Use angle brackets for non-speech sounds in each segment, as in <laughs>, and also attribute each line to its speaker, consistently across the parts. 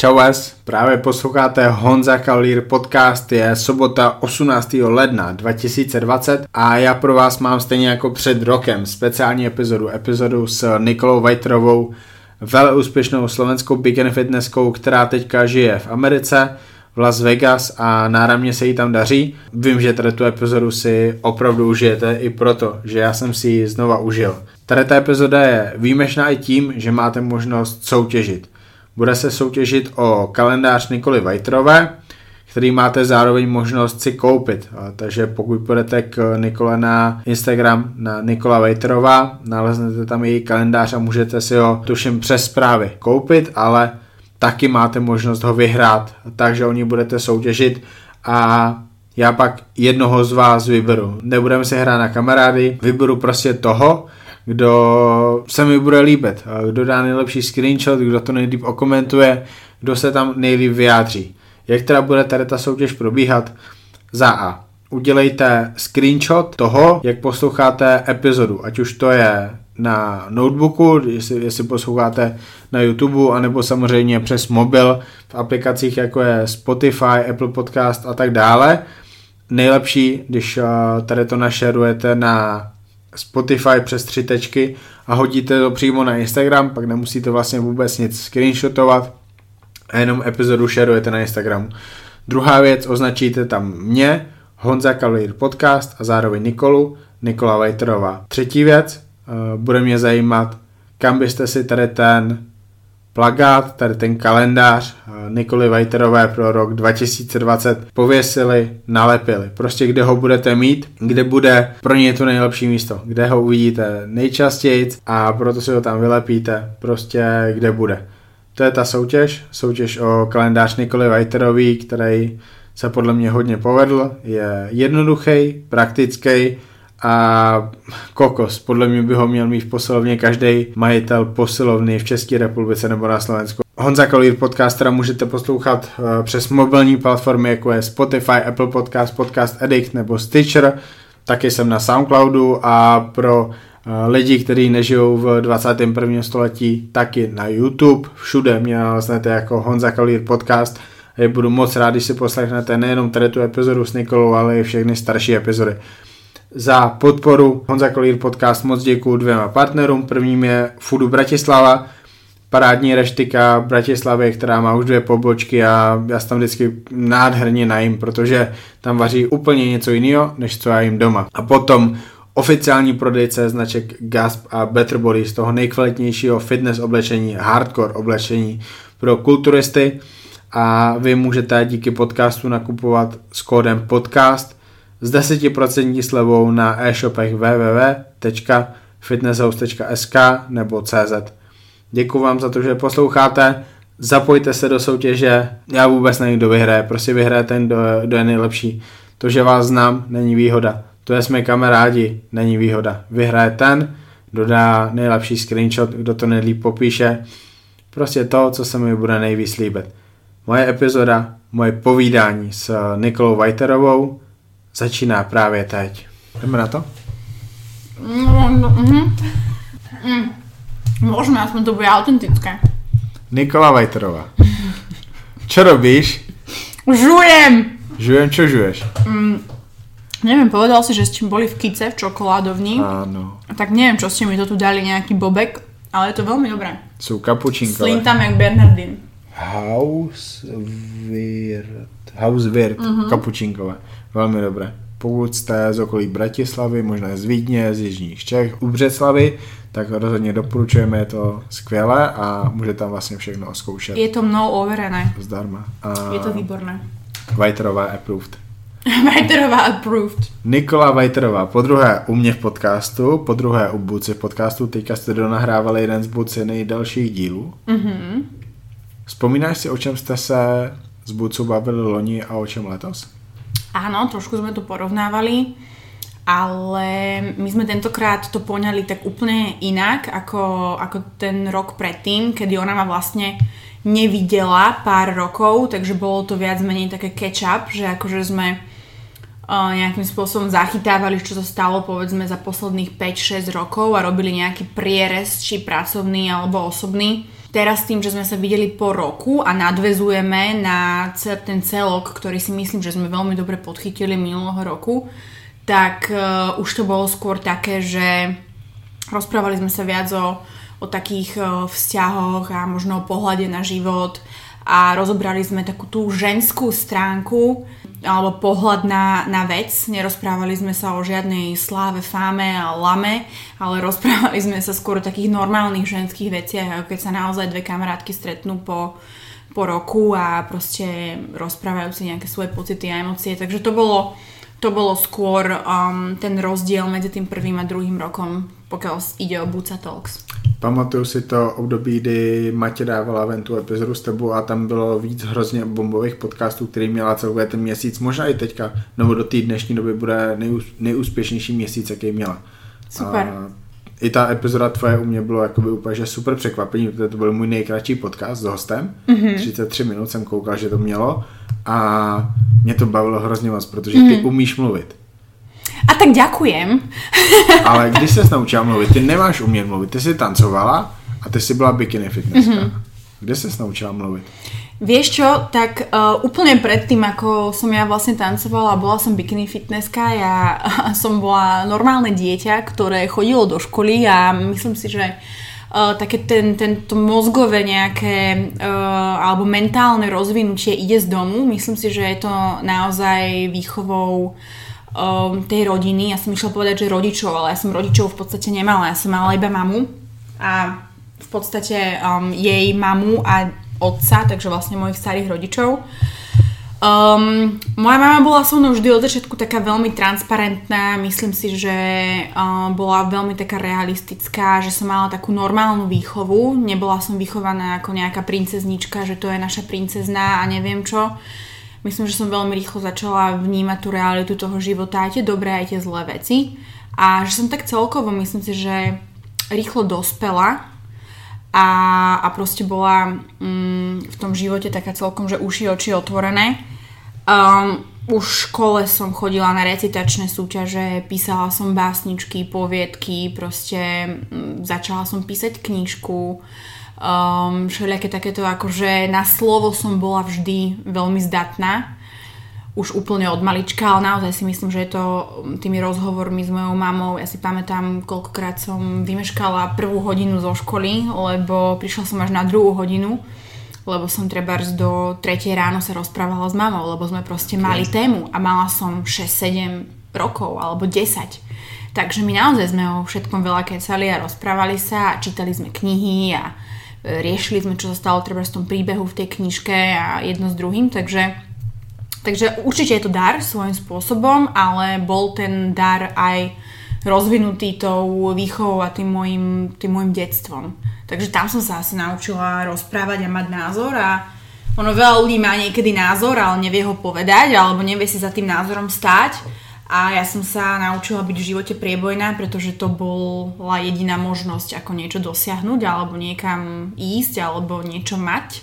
Speaker 1: Čau vás, právě posloucháte Honza Kalír podcast, je sobota 18. ledna 2020 a já pro vás mám stejně jako před rokem speciální epizodu, epizodu s Nikolou Vajterovou, velmi úspěšnou slovenskou bikini fitnesskou, která teďka žije v Americe, v Las Vegas a náramně se jí tam daří. Vím, že tady tu epizodu si opravdu užijete i proto, že já jsem si ji znova užil. Tady ta epizoda je výjimečná i tím, že máte možnost soutěžit. Bude se soutěžit o kalendář Nikoly Vajtrové, který máte zároveň možnost si koupit. Takže pokud půjdete k Nikole na Instagram na Nikola Vejterová, naleznete tam její kalendář a můžete si ho tuším přes zprávy koupit, ale taky máte možnost ho vyhrát, takže o ní budete soutěžit a já pak jednoho z vás vyberu. Nebudeme se hrát na kamarády, vyberu prostě toho, kdo se mi bude líbit, kdo dá nejlepší screenshot, kdo to nejlíp okomentuje, kdo se tam nejlíp vyjádří. Jak teda bude tady ta soutěž probíhat? Za A. Udělejte screenshot toho, jak posloucháte epizodu, ať už to je na notebooku, jestli, jestli posloucháte na YouTube, anebo samozřejmě přes mobil v aplikacích jako je Spotify, Apple Podcast a tak dále. Nejlepší, když tady to našerujete na Spotify přes tři tečky a hodíte to přímo na Instagram, pak nemusíte vlastně vůbec nic screenshotovat a jenom epizodu šerujete na Instagramu. Druhá věc, označíte tam mě, Honza Kavlír podcast a zároveň Nikolu, Nikola Vajterová. Třetí věc, uh, bude mě zajímat, kam byste si tady ten plagát, tady ten kalendář eh, Nikoli Vajterové pro rok 2020 pověsili, nalepili. Prostě kde ho budete mít, kde bude pro ně to nejlepší místo, kde ho uvidíte nejčastěji a proto si ho tam vylepíte, prostě kde bude. To je ta soutěž, soutěž o kalendář Nikoli Vajterový, který se podle mě hodně povedl, je jednoduchý, praktický, a kokos. Podle mě by ho měl mít v posilovně každý majitel posilovny v České republice nebo na Slovensku. Honza Kolír podcast teda můžete poslouchat uh, přes mobilní platformy jako je Spotify, Apple Podcast, Podcast Addict nebo Stitcher. Taky jsem na Soundcloudu a pro uh, lidi, kteří nežijou v 21. století, taky na YouTube. Všude mě naleznete jako Honza Kolír podcast. A budu moc rád, když si poslechnete nejenom tady tu epizodu s Nikolou, ale i všechny starší epizody za podporu Honza Kolír podcast moc děkuji dvěma partnerům. Prvním je Foodu Bratislava, parádní reštika Bratislavy, která má už dvě pobočky a já tam vždycky nádherně najím, protože tam vaří úplně něco jiného, než co já jim doma. A potom oficiální prodejce značek Gasp a Better Body z toho nejkvalitnějšího fitness oblečení, hardcore oblečení pro kulturisty a vy můžete díky podcastu nakupovat s kódem podcast s 10% slevou na e-shopech www.fitnesshouse.sk nebo CZ. Děkuji vám za to, že posloucháte, zapojte se do soutěže, já vůbec nevím, kdo vyhraje, prostě vyhraje ten, kdo, kdo je nejlepší. To, že vás znám, není výhoda. To, že jsme kamarádi, není výhoda. Vyhraje ten, kdo dá nejlepší screenshot, kdo to nejlíp popíše. Prostě to, co se mi bude nejvíc líbit. Moje epizoda, moje povídání s Nikolou Vajterovou, začíná právě teď. Jdeme na to?
Speaker 2: No, no, mm, mm. Môžeme, aspoň to bude autentické.
Speaker 1: Nikola Vajterová. Čo robíš?
Speaker 2: Žujem!
Speaker 1: Žujem, čo žuješ?
Speaker 2: Mm, neviem, povedal si, že ste boli v kice v čokoládovni.
Speaker 1: Áno.
Speaker 2: Tak neviem, čo ste mi to tu dali, nejaký bobek, ale je to veľmi dobré.
Speaker 1: Sú kapučinkové.
Speaker 2: Slintam jak Bernardin.
Speaker 1: Hauswirt. Hauswirt. Mm-hmm. Kapučinkové. Velmi dobré. Pokud jste z okolí Bratislavy, možná z Vídně, z Jižních Čech, u Břeclavy, tak rozhodně doporučujeme, je to skvělé a může tam vlastně všechno oskoušet.
Speaker 2: Je to mnou overené.
Speaker 1: Zdarma. A
Speaker 2: Je to výborné.
Speaker 1: Vajterová approved. <laughs>
Speaker 2: Vajterová approved.
Speaker 1: Nikola Vajterová, po druhé u mě v podcastu, po druhé u Buci v podcastu, teďka jste donahrávali jeden z Buci nejdelších dílů.
Speaker 2: Mhm.
Speaker 1: Vzpomínáš si, o čem jste se s Bucou bavili loni a o čem letos?
Speaker 2: Áno, trošku sme to porovnávali, ale my sme tentokrát to poňali tak úplne inak ako, ako ten rok predtým, kedy ona ma vlastne nevidela pár rokov, takže bolo to viac menej také catch-up, že akože sme uh, nejakým spôsobom zachytávali, čo sa stalo povedzme za posledných 5-6 rokov a robili nejaký prierez, či pracovný alebo osobný teraz tým, že sme sa videli po roku a nadvezujeme na ten celok, ktorý si myslím, že sme veľmi dobre podchytili minulého roku, tak uh, už to bolo skôr také, že rozprávali sme sa viac o, o takých uh, vzťahoch a možno o pohľade na život a rozobrali sme takú tú ženskú stránku alebo pohľad na, na vec. Nerozprávali sme sa o žiadnej sláve, fáme a lame, ale <laughs> rozprávali sme sa skôr o takých normálnych ženských veciach, ako keď sa naozaj dve kamarátky stretnú po, po roku a proste rozprávajú si nejaké svoje pocity a emócie. Takže to bolo to bolo skôr um, ten rozdiel medzi tým prvým a druhým rokom, pokiaľ ide o Buca Talks.
Speaker 1: Pamatuju si to období, kdy Matě dávala ven tu epizodu s tebou a tam bylo víc hrozně bombových podcastů, který měla celkově ten měsíc, možná i teďka, nebo do té dnešní doby bude nejús, nejúspěšnější měsíc, jaký měla.
Speaker 2: Super.
Speaker 1: A i ta epizoda tvoje u mě bylo jakoby úplně že super překvapení, protože to byl můj nejkratší podcast s hostem. Mm-hmm. 33 minut jsem koukal, že to mělo a mě to bavilo hrozně moc, protože mm-hmm. ty umíš mluvit.
Speaker 2: A tak ďakujem.
Speaker 1: Ale když se naučila mluvit, ty nemáš umět mluvit, ty jsi tancovala a ty jsi byla bikini fitnesska. Mm-hmm. Kde se naučila mluvit?
Speaker 2: Vieš čo, tak uh, úplne predtým, ako som ja vlastne tancovala bola som bikini fitnesska, ja <laughs> som bola normálne dieťa, ktoré chodilo do školy a myslím si, že uh, také ten, tento mozgové nejaké uh, alebo mentálne rozvinutie ide z domu. Myslím si, že je to naozaj výchovou um, tej rodiny. Ja som išla povedať, že rodičov, ale ja som rodičov v podstate nemala. Ja som mala iba mamu a v podstate um, jej mamu a otca, takže vlastne mojich starých rodičov. Um, moja mama bola so mnou vždy od začiatku taká veľmi transparentná, myslím si, že um, bola veľmi taká realistická, že som mala takú normálnu výchovu, nebola som vychovaná ako nejaká princeznička, že to je naša princezná a neviem čo. Myslím, že som veľmi rýchlo začala vnímať tú realitu toho života, aj tie dobré, aj tie zlé veci. A že som tak celkovo, myslím si, že rýchlo dospela a, a proste bola mm, v tom živote taká celkom, že uši oči otvorené. Um, už v škole som chodila na recitačné súťaže, písala som básničky, poviedky, proste um, začala som písať knižku, um, všelijaké takéto akože na slovo som bola vždy veľmi zdatná už úplne od malička, ale naozaj si myslím, že je to tými rozhovormi s mojou mamou. Ja si pamätám, koľkokrát som vymeškala prvú hodinu zo školy, lebo prišla som až na druhú hodinu, lebo som treba do tretej ráno sa rozprávala s mamou, lebo sme proste mali tému a mala som 6-7 rokov alebo 10. Takže my naozaj sme o všetkom veľa kecali a rozprávali sa a čítali sme knihy a riešili sme, čo sa stalo treba v tom príbehu v tej knižke a jedno s druhým, takže Takže určite je to dar svojím spôsobom, ale bol ten dar aj rozvinutý tou výchovou a tým môjim, tým môjim detstvom. Takže tam som sa asi naučila rozprávať a mať názor a ono veľa ľudí má niekedy názor, ale nevie ho povedať alebo nevie si za tým názorom stáť. A ja som sa naučila byť v živote priebojná, pretože to bola jediná možnosť, ako niečo dosiahnuť, alebo niekam ísť, alebo niečo mať.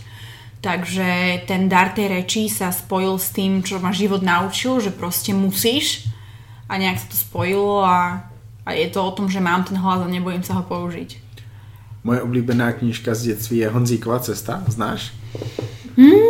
Speaker 2: Takže ten dar tej reči sa spojil s tým, čo ma život naučil, že proste musíš a nejak sa to spojilo a, a je to o tom, že mám ten hlas a nebojím sa ho použiť.
Speaker 1: Moje oblíbená knižka z detství je Honzíková cesta, znáš?
Speaker 2: Hmm,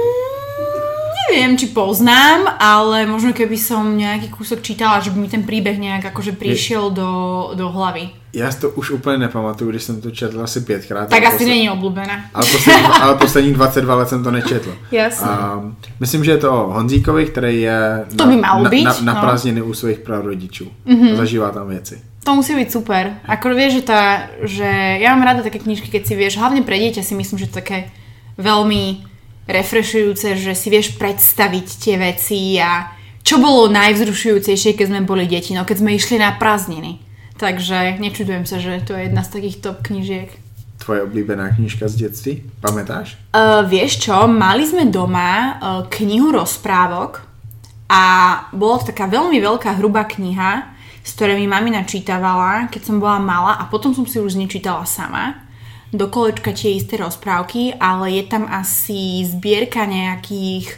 Speaker 2: neviem, či poznám, ale možno keby som nejaký kúsok čítala, že by mi ten príbeh nejak akože prišiel do, do hlavy.
Speaker 1: Já to už úplně nepamatuju, když jsem to četl asi pětkrát.
Speaker 2: Tak asi posled... není oblúbená.
Speaker 1: Ale, poslední, <laughs> ale poslední 22 let jsem to nečetl.
Speaker 2: Jasně.
Speaker 1: A myslím, že je to o Honzíkovi, který je
Speaker 2: to by mal byť,
Speaker 1: na, na, na no. prázdniny u svých prarodičů. Mm-hmm. Zažívá tam věci.
Speaker 2: To musí byť super. Ako vieš, že, tá, že ja mám rada také knižky, keď si vieš, hlavne pre dieťa si myslím, že to také veľmi refreshujúce, že si vieš predstaviť tie veci a čo bolo najvzrušujúcejšie, keď sme boli deti, no keď sme išli na prázdniny. Takže nečudujem sa, že to je jedna z takých top knižiek.
Speaker 1: Tvoje oblíbená knižka z detství? Pamätáš?
Speaker 2: Uh, vieš čo, mali sme doma uh, knihu rozprávok a bola to taká veľmi veľká hrubá kniha, z ktorej mi mami načítavala, keď som bola malá a potom som si už nečítala sama do kolečka tie isté rozprávky, ale je tam asi zbierka nejakých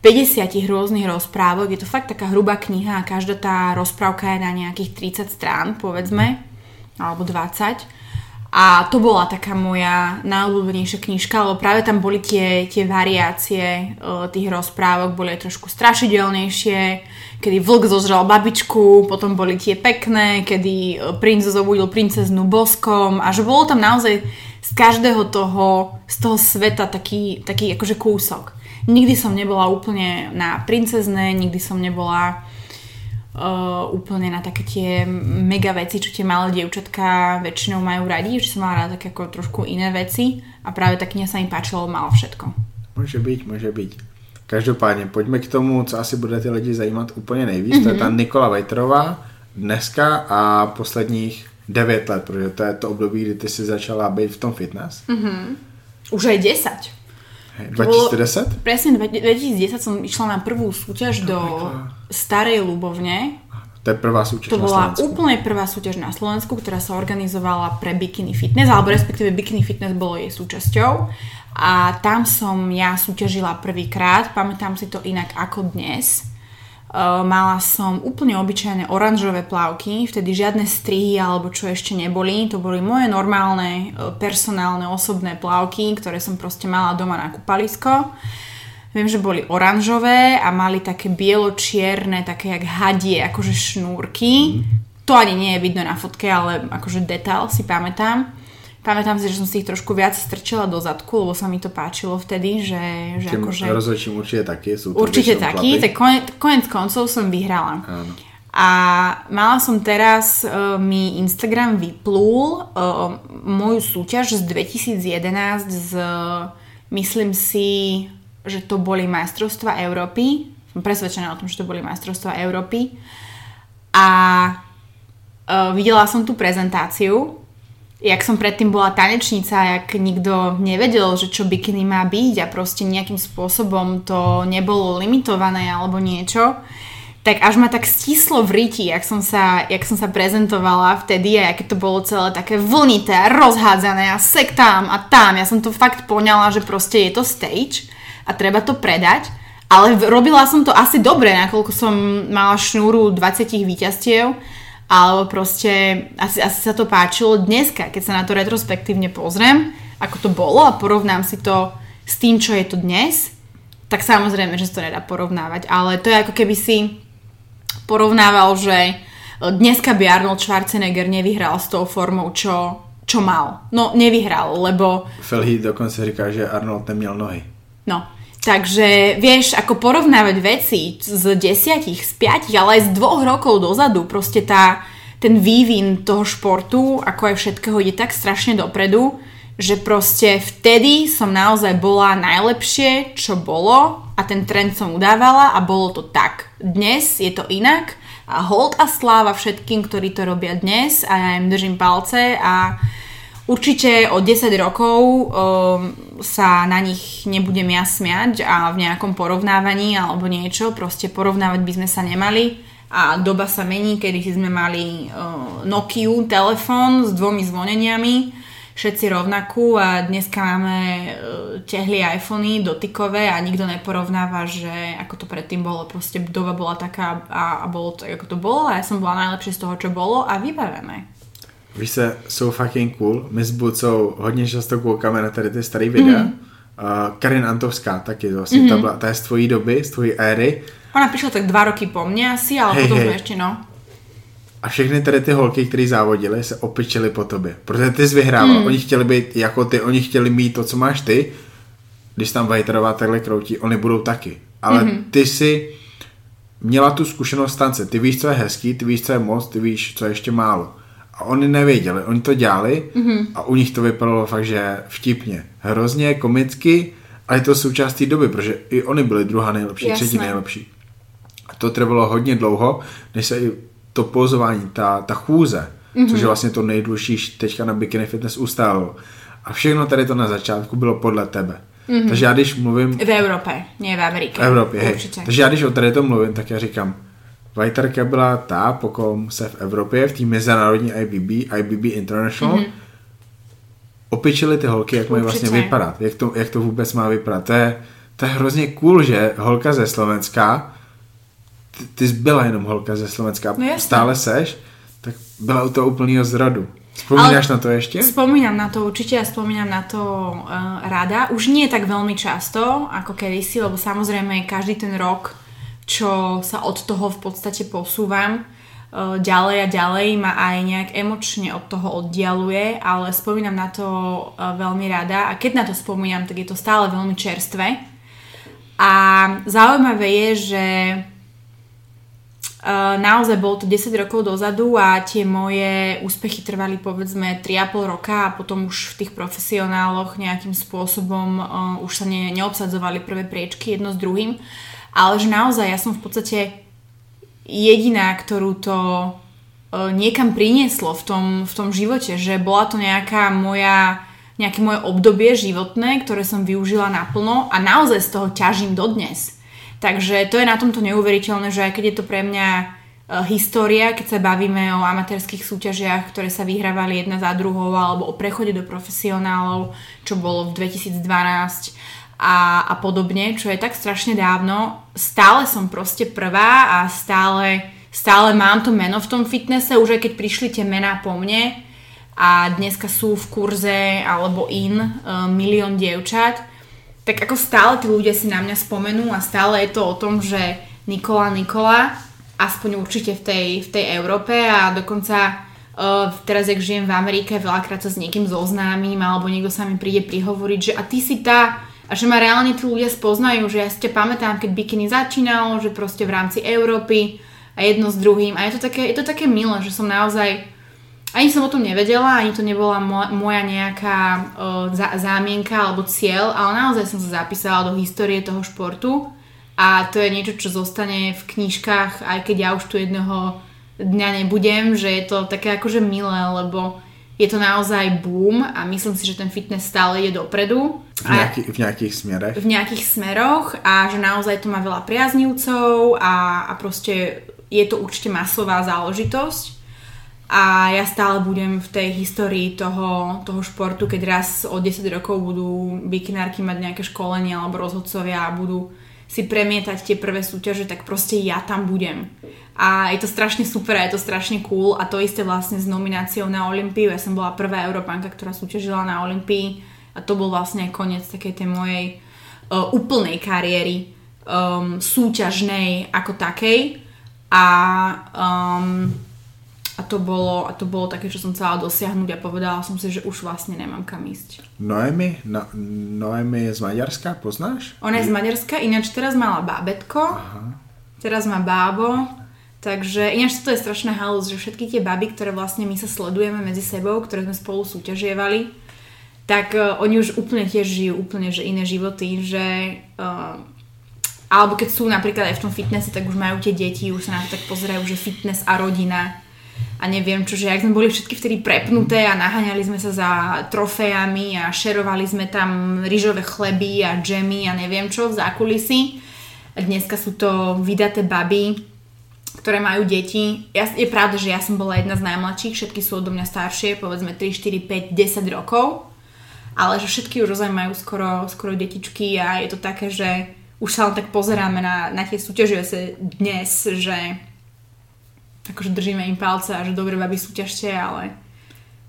Speaker 2: 50 rôznych rozprávok. Je to fakt taká hrubá kniha a každá tá rozprávka je na nejakých 30 strán, povedzme, alebo 20. A to bola taká moja najobľúbenejšia knižka, lebo práve tam boli tie, tie variácie uh, tých rozprávok, boli aj trošku strašidelnejšie, kedy vlk zožral babičku, potom boli tie pekné, kedy princ zobudil princeznu boskom a že bolo tam naozaj z každého toho, z toho sveta taký, taký akože kúsok. Nikdy som nebola úplne na princezné, nikdy som nebola uh, úplne na také tie mega veci, čo tie malé dievčatka väčšinou majú radi, že som mala rada také ako trošku iné veci a práve tá kniha sa im páčilo, malo všetko.
Speaker 1: Může být, může být. Každopádně, pojďme k tomu, co asi bude ty lidi zajímat úplně nejvíc. Mm-hmm. To je ta Nikola Vejterová dneska a posledních 9 let, protože to je to období, kdy ty si začala být v tom fitness.
Speaker 2: Mm-hmm. Už aj 10.
Speaker 1: Hej, 2010?
Speaker 2: Bolo, presne, 2010 som išla na prvú súťaž do Starej Ľubovne.
Speaker 1: To je prvá súťaž
Speaker 2: To
Speaker 1: na
Speaker 2: bola
Speaker 1: Slovensku.
Speaker 2: úplne prvá súťaž na Slovensku, ktorá sa organizovala pre Bikini Fitness, alebo respektíve Bikini Fitness bolo jej súčasťou. A tam som ja súťažila prvýkrát, pamätám si to inak ako dnes. Uh, mala som úplne obyčajné oranžové plavky, vtedy žiadne strihy alebo čo ešte neboli. To boli moje normálne, uh, personálne, osobné plavky, ktoré som proste mala doma na kúpalisko. Viem, že boli oranžové a mali také bielo-čierne, také jak hadie, akože šnúrky. To ani nie je vidno na fotke, ale akože detail si pamätám. Pamätám si, že som si ich trošku viac strčila do zadku, lebo sa mi to páčilo vtedy, že, že
Speaker 1: Tým
Speaker 2: akože...
Speaker 1: rozhodčím určite taký, sú to
Speaker 2: Určite taký, tak konec, konec koncov som vyhrala.
Speaker 1: Áno.
Speaker 2: A mala som teraz, uh, mi Instagram vyplul uh, moju súťaž z 2011 z, myslím si, že to boli majstrovstva Európy. Som presvedčená o tom, že to boli majstrovstva Európy. A uh, videla som tú prezentáciu, jak som predtým bola tanečnica, jak nikto nevedel, že čo bikiny má byť a proste nejakým spôsobom to nebolo limitované alebo niečo, tak až ma tak stislo v riti, jak som sa, jak som sa prezentovala vtedy a aké to bolo celé také vlnité a rozhádzané a sek tam a tam. Ja som to fakt poňala, že proste je to stage a treba to predať. Ale robila som to asi dobre, nakoľko som mala šnúru 20 víťazstiev alebo proste asi, asi sa to páčilo dneska, keď sa na to retrospektívne pozriem, ako to bolo a porovnám si to s tým, čo je to dnes, tak samozrejme, že sa to nedá porovnávať, ale to je ako keby si porovnával, že dneska by Arnold Schwarzenegger nevyhral s tou formou, čo, čo mal. No, nevyhral, lebo
Speaker 1: Phil Heath dokonce říká, že Arnold neměl nohy.
Speaker 2: No, takže vieš, ako porovnávať veci z desiatich, z piatich, ale aj z dvoch rokov dozadu, proste tá, ten vývin toho športu, ako aj všetkého, ide tak strašne dopredu, že proste vtedy som naozaj bola najlepšie, čo bolo a ten trend som udávala a bolo to tak. Dnes je to inak a hold a sláva všetkým, ktorí to robia dnes a ja im držím palce a Určite o 10 rokov um, sa na nich nebudem ja smiať a v nejakom porovnávaní alebo niečo, proste porovnávať by sme sa nemali a doba sa mení, kedy sme mali uh, Nokiu, telefón s dvomi zvoneniami, všetci rovnakú a dneska máme uh, tehly iPhony dotykové a nikto neporovnáva, že ako to predtým bolo, proste doba bola taká a, a bolo to, ako to bolo a ja som bola najlepšie z toho, čo bolo a vybavené.
Speaker 1: Víš se, jsou fucking cool. My s Bucou hodně často koukáme na tady ty staré videa.
Speaker 2: Mhm.
Speaker 1: Mm. Uh, Karin Antovská taky vlastně, mm. ta, byla, ta je z tvojí doby, z tvojí éry.
Speaker 2: Ona prišla tak dva roky po mne asi, ale
Speaker 1: Hej,
Speaker 2: potom
Speaker 1: hej.
Speaker 2: sme ešte, no.
Speaker 1: A všechny tady ty holky, které závodily, se opičily po tobě. Protože ty jsi vyhrával. Mm. Oni chtěli být jako ty, oni chtěli mít to, co máš ty. Když tam Vajterová takhle kroutí, oni budou taky. Ale
Speaker 2: Mhm.
Speaker 1: mm-hmm. ty si měla tu zkušenost tance. Ty víš, co je hezký, ty víš, co je moc, ty víš, co je ještě málo. A oni nevěděli, oni to dělali
Speaker 2: Mhm.
Speaker 1: mm-hmm. a u nich to vypadalo fakt, že vtipně. Hrozně, komicky, ale je to součást té doby, protože i oni byli druhá nejlepší,
Speaker 2: Jasné.
Speaker 1: třetí nejlepší. A to trvalo hodně dlouho, než se i to pozování, ta, ta chůze, mm-hmm. což je vlastně to nejdůležitější teďka na Bikini Fitness ustálilo. A všechno tady to na začátku bylo podle tebe. Mm-hmm. Takže já když mluvím
Speaker 2: V Európe, nie v Amerike.
Speaker 1: v Evropě, hej. Takže já když o tady to mluvím, tak já říkám, Vajtarka byla ta, po kom se v Evropě, v té mezinárodní IBB, IBB International, mm-hmm. opičili ty holky, jak mají vlastně vypadat, jak to, jak to vůbec má vypadat. To je, to je hrozně cool, že holka ze Slovenska, ty, ty jsi byla jenom holka ze Slovenska,
Speaker 2: No
Speaker 1: stále seš, tak byla u toho úplného zrodu. Spomínaš Ale na to ešte?
Speaker 2: Spomínam na to určite a spomínam na to uh, rada. Už nie tak veľmi často ako kedysi, lebo samozrejme každý ten rok, čo sa od toho v podstate posúvam uh, ďalej a ďalej, ma aj nejak emočne od toho oddialuje, ale spomínam na to uh, veľmi rada a keď na to spomínam, tak je to stále veľmi čerstvé. A zaujímavé je, že Uh, naozaj bolo to 10 rokov dozadu a tie moje úspechy trvali povedzme 3,5 roka a potom už v tých profesionáloch nejakým spôsobom už sa ne, neobsadzovali prvé priečky jedno s druhým. Ale že naozaj ja som v podstate jediná, ktorú to uh, niekam prinieslo v tom, v tom živote, že bola to nejaká moja nejaké moje obdobie životné, ktoré som využila naplno a naozaj z toho ťažím dodnes. Takže to je na tomto neuveriteľné, že aj keď je to pre mňa e, história, keď sa bavíme o amatérských súťažiach, ktoré sa vyhrávali jedna za druhou, alebo o prechode do profesionálov, čo bolo v 2012 a, a podobne, čo je tak strašne dávno. Stále som proste prvá a stále, stále mám to meno v tom fitnesse, už aj keď prišli tie mená po mne a dneska sú v kurze alebo in uh, milión dievčat, tak ako stále tí ľudia si na mňa spomenú a stále je to o tom, že Nikola Nikola, aspoň určite v tej, v tej Európe a dokonca uh, teraz, ak žijem v Amerike, veľakrát sa s niekým zoznámim alebo niekto sa mi príde prihovoriť, že a ty si tá a že ma reálne tí ľudia spoznajú, že ja ťa pamätám, keď bikiny začínalo, že proste v rámci Európy a jedno s druhým. A je to také, je to také milé, že som naozaj ani som o tom nevedela, ani to nebola moja nejaká uh, zámienka alebo cieľ, ale naozaj som sa zapísala do histórie toho športu. A to je niečo, čo zostane v knižkách, aj keď ja už tu jedného dňa nebudem, že je to také akože milé, lebo je to naozaj boom a myslím si, že ten fitness stále je dopredu.
Speaker 1: V, nejaký, v nejakých smeroch.
Speaker 2: V nejakých smeroch a že naozaj to má veľa priaznivcov a, a proste je to určite masová záležitosť a ja stále budem v tej histórii toho, toho športu, keď raz o 10 rokov budú bikinárky mať nejaké školenie alebo rozhodcovia a budú si premietať tie prvé súťaže, tak proste ja tam budem. A je to strašne super je to strašne cool a to isté vlastne s nomináciou na Olympiu. Ja som bola prvá Európanka, ktorá súťažila na Olympii a to bol vlastne koniec takej tej mojej uh, úplnej kariéry um, súťažnej ako takej a um, a to bolo, a to bolo také, čo som chcela dosiahnuť a povedala som si, že už vlastne nemám kam ísť.
Speaker 1: Noemi, no, Noemi je z Maďarska, poznáš?
Speaker 2: Ona je z Maďarska, ináč teraz mala bábetko, Aha. teraz má bábo, takže ináč to je strašná halus, že všetky tie baby, ktoré vlastne my sa sledujeme medzi sebou, ktoré sme spolu súťažievali, tak uh, oni už úplne tiež žijú úplne že iné životy, že uh, alebo keď sú napríklad aj v tom fitnesse, tak už majú tie deti, už sa na to tak pozerajú, že fitness a rodina a neviem čo, že ak sme boli všetky vtedy prepnuté a naháňali sme sa za trofejami a šerovali sme tam rýžové chleby a džemy a neviem čo v zákulisí. Dneska sú to vydaté baby, ktoré majú deti. Ja, je pravda, že ja som bola jedna z najmladších, všetky sú odo mňa staršie, povedzme 3, 4, 5, 10 rokov. Ale že všetky už ozaj majú skoro, skoro detičky a je to také, že už sa len tak pozeráme na, na tie súťaže dnes, že akože držíme im palce a že dobre babi súťažte, ale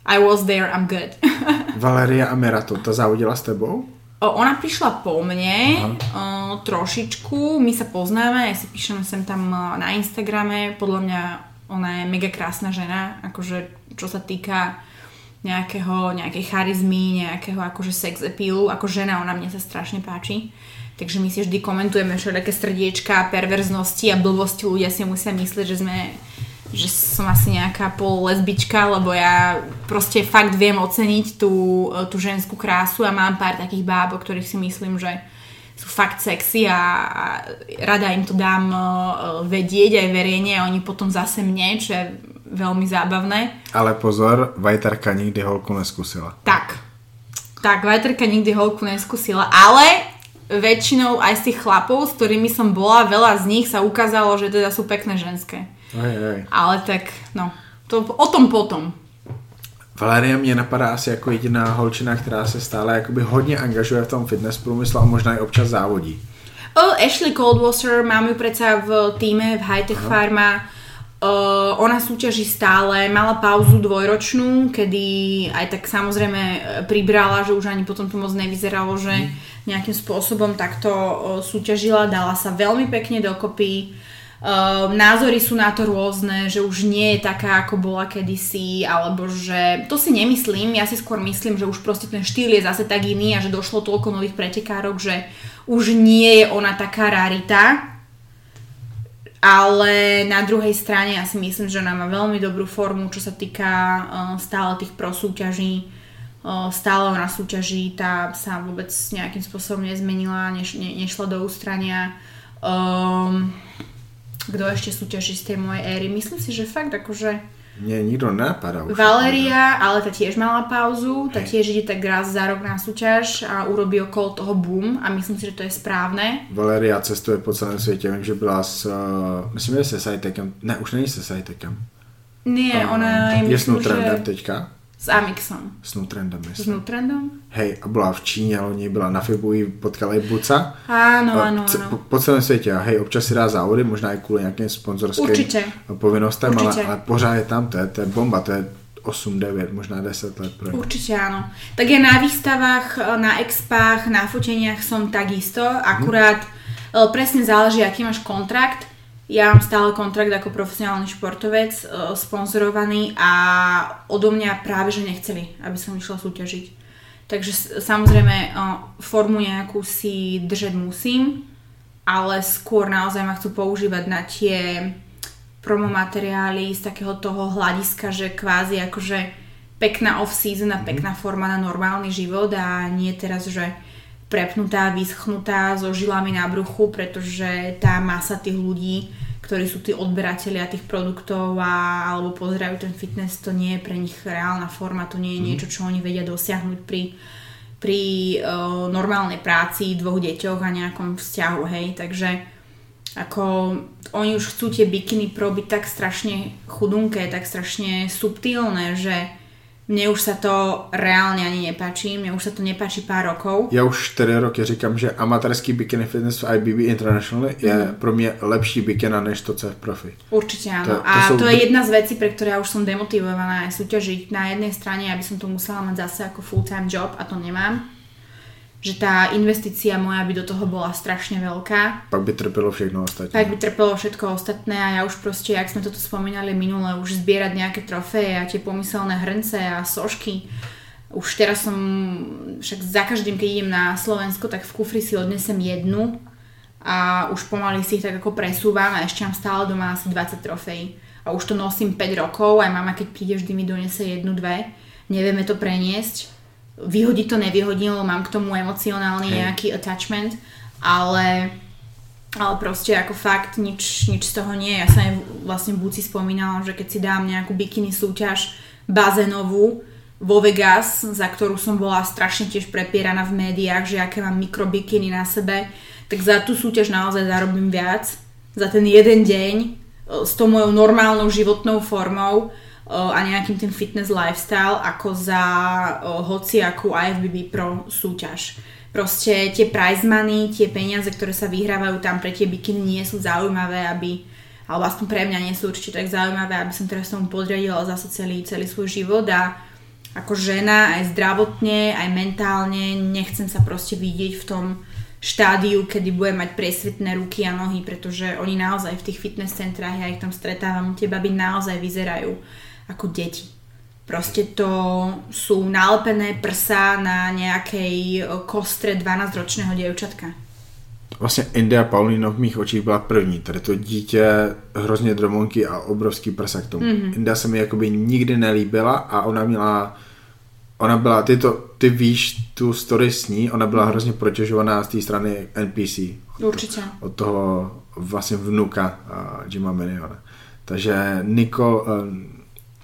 Speaker 2: I was there, I'm good. <laughs>
Speaker 1: Valeria Amerato, to závodila s tebou?
Speaker 2: O, ona prišla po mne o, trošičku, my sa poznáme, ja si píšem sem tam na Instagrame, podľa mňa ona je mega krásna žena, akože čo sa týka nejakého, nejakej charizmy, nejakého akože sex appealu, ako žena ona mne sa strašne páči. Takže my si vždy komentujeme všelijaké srdiečka, perverznosti a blbosti. Ľudia si musia myslieť, že sme že som asi nejaká pol lesbička, lebo ja proste fakt viem oceniť tú, tú ženskú krásu a mám pár takých báb, o ktorých si myslím, že sú fakt sexy a, a rada im to dám uh, vedieť aj verejne a oni potom zase mne, čo je veľmi zábavné.
Speaker 1: Ale pozor, Vajtarka nikdy holku neskúsila.
Speaker 2: Tak. Tak, Vajtarka nikdy holku neskúsila, ale väčšinou aj z tých chlapov, s ktorými som bola, veľa z nich sa ukázalo, že teda sú pekné ženské.
Speaker 1: Aj, aj.
Speaker 2: Ale tak, no, to o tom potom.
Speaker 1: Valeria mě napadá asi jako jediná holčina, která se stále jakoby hodně angažuje v tom fitness průmyslu a možná i občas závodí.
Speaker 2: O, Ashley Coldwasser, mám ju predsa v týme v Hightech Aha. Pharma. Uh, ona súťaží stále, mala pauzu dvojročnú, kedy aj tak samozrejme e, pribrala, že už ani potom to moc nevyzeralo, že nejakým spôsobom takto súťažila, dala sa veľmi pekne dokopy. Uh, názory sú na to rôzne, že už nie je taká, ako bola kedysi, alebo že to si nemyslím, ja si skôr myslím, že už proste ten štýl je zase tak iný a že došlo toľko nových pretekárok, že už nie je ona taká rarita, ale na druhej strane ja si myslím, že ona má veľmi dobrú formu, čo sa týka uh, stále tých prosúťaží. Uh, stále ona súťaží, tá sa vôbec nejakým spôsobom nezmenila, neš, ne, nešla do ústrania. Um, kto ešte súťaží z tej mojej éry? Myslím si, že fakt akože
Speaker 1: mne nikto nenapadá už.
Speaker 2: Valeria, ale tá tiež mala pauzu, tá tiež ide tak raz za rok na súťaž a urobí okolo toho boom a myslím si, že to je správne.
Speaker 1: Valeria cestuje po celém světě, vím, že byla s, uh, myslím, že se Sajtekem, ne, už není se Sajtekem.
Speaker 2: Nie, uh, ona
Speaker 1: je, je myslím, že... teďka.
Speaker 2: S Amixom.
Speaker 1: S Nutrendom,
Speaker 2: myslím. S Nutrendom?
Speaker 1: Hej, a byla v Číně loni, byla na Fibu, potkala i Buca.
Speaker 2: Áno, áno,
Speaker 1: áno. Po, po celém světě, hej, občas si dá závody, možná i kvůli nějakým sponzorským
Speaker 2: Určite.
Speaker 1: povinnostem, ale, ale pořád je tam, to je, to je bomba, to je 8, 9, možná 10 let. Pro
Speaker 2: Určite áno. Tak ja na výstavách, na expách, na foteniach som takisto, akurát hmm. presne záleží, aký máš kontrakt ja mám stále kontrakt ako profesionálny športovec, uh, sponzorovaný a odo mňa práve, že nechceli, aby som išla súťažiť. Takže samozrejme uh, formu nejakú si držať musím, ale skôr naozaj ma chcú používať na tie promomateriály z takého toho hľadiska, že kvázi akože pekná off-season a pekná forma na normálny život a nie teraz, že prepnutá, vyschnutá so žilami na bruchu, pretože tá masa tých ľudí, ktorí sú tí odberatelia tých produktov a, alebo pozerajú ten fitness, to nie je pre nich reálna forma, to nie je mm. niečo, čo oni vedia dosiahnuť pri, pri uh, normálnej práci, dvoch deťoch a nejakom vzťahu, hej, takže ako oni už chcú tie bikiny pro byť tak strašne chudunké, tak strašne subtilné, že mne už sa to reálne ani nepáči, mne už sa to nepáči pár rokov.
Speaker 1: Já už 4 roky říkám, že amatérský bikini fitness v IBB International je mm. pro mě lepší bikina než to, co je v profi.
Speaker 2: Určite áno. To, to a sú... to je jedna z vecí, pre ktoré ja už som demotivovaná aj súťažiť. Na jednej strane, aby som to musela mať zase ako full-time job a to nemám že tá investícia moja by do toho bola strašne veľká.
Speaker 1: Pak by trpelo všechno ostatné.
Speaker 2: Pak by trpelo všetko ostatné a ja už proste, jak sme toto spomínali minule, už zbierať nejaké trofeje a tie pomyselné hrnce a sošky. Už teraz som, však za každým, keď idem na Slovensko, tak v kufri si odnesem jednu a už pomaly si ich tak ako presúvam a ešte mám stále doma asi 20 trofejí. A už to nosím 5 rokov, aj mama keď príde vždy mi donese jednu, dve. Nevieme to preniesť vyhodiť to nevyhodilo, mám k tomu emocionálny hey. nejaký attachment, ale, ale proste ako fakt nič, nič z toho nie. Ja som aj vlastne v Buci spomínala, že keď si dám nejakú bikini súťaž bazénovú vo Vegas, za ktorú som bola strašne tiež prepieraná v médiách, že aké mám mikrobikiny na sebe, tak za tú súťaž naozaj zarobím viac. Za ten jeden deň s tou mojou normálnou životnou formou a nejakým tým fitness lifestyle ako za hociakú IFBB Pro súťaž. Proste tie prize money, tie peniaze, ktoré sa vyhrávajú tam pre tie bikiny nie sú zaujímavé, aby alebo aspoň pre mňa nie sú určite tak zaujímavé, aby som teraz tomu podriadila zase celý, celý svoj život a ako žena aj zdravotne, aj mentálne nechcem sa proste vidieť v tom štádiu, kedy budem mať presvetné ruky a nohy, pretože oni naozaj v tých fitness centrách, ja ich tam stretávam, tie baby naozaj vyzerajú ako deti. Proste to sú nalepené prsa na nejakej e, kostre 12-ročného dievčatka.
Speaker 1: Vlastně India Paulino v mých očích byla první. Tady to dítě, hrozně dromonky a obrovský prsa k tomu. Mm-hmm. India se mi jakoby nikdy nelíbila a ona měla ona byla, ty, to, ty víš tu story s ní, ona byla hrozně protěžovaná z té strany NPC.
Speaker 2: Od Určitě.
Speaker 1: Od toho vlastně vnuka uh, Jima Miniona. Takže Nicole, uh,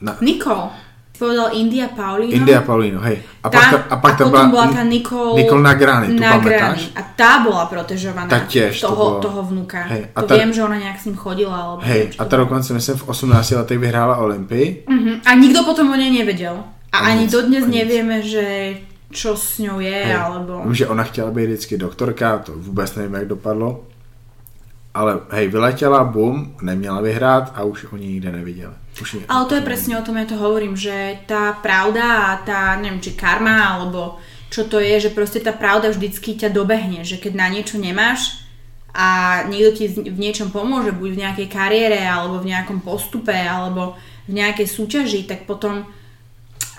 Speaker 2: na... Nicole. Povedal India Paulino.
Speaker 1: India Paulino, hej.
Speaker 2: A, tá, pak, a pak a tam bola, bola tá Nicole,
Speaker 1: Nicole Nagrani, tu
Speaker 2: Nagrani. A tá bola protežovaná
Speaker 1: tá tiež
Speaker 2: toho, to bolo, toho vnuka.
Speaker 1: Hej,
Speaker 2: a to tá, viem, že ona nejak s ním chodila. Alebo
Speaker 1: hej, a tá dokonca myslím v 18 letech vyhrála Olympii.
Speaker 2: Uh-huh. A nikto potom o nej nevedel. A, a ani dodnes nic. nevieme, že čo s ňou je, hej. alebo...
Speaker 1: Vím, že ona chtěla být vždycky doktorka, to vůbec nevím, jak dopadlo. Ale hej, vyletěla, bum, neměla vyhrát a už oni nikde neviděli. Už
Speaker 2: ji, ale to je presne o tom, ja to hovorím, že tá pravda a tá, neviem, či karma, alebo čo to je, že proste tá pravda vždycky ťa dobehne, že keď na niečo nemáš a niekto ti v niečom pomôže, buď v nejakej kariére, alebo v nejakom postupe, alebo v nejakej súťaži, tak potom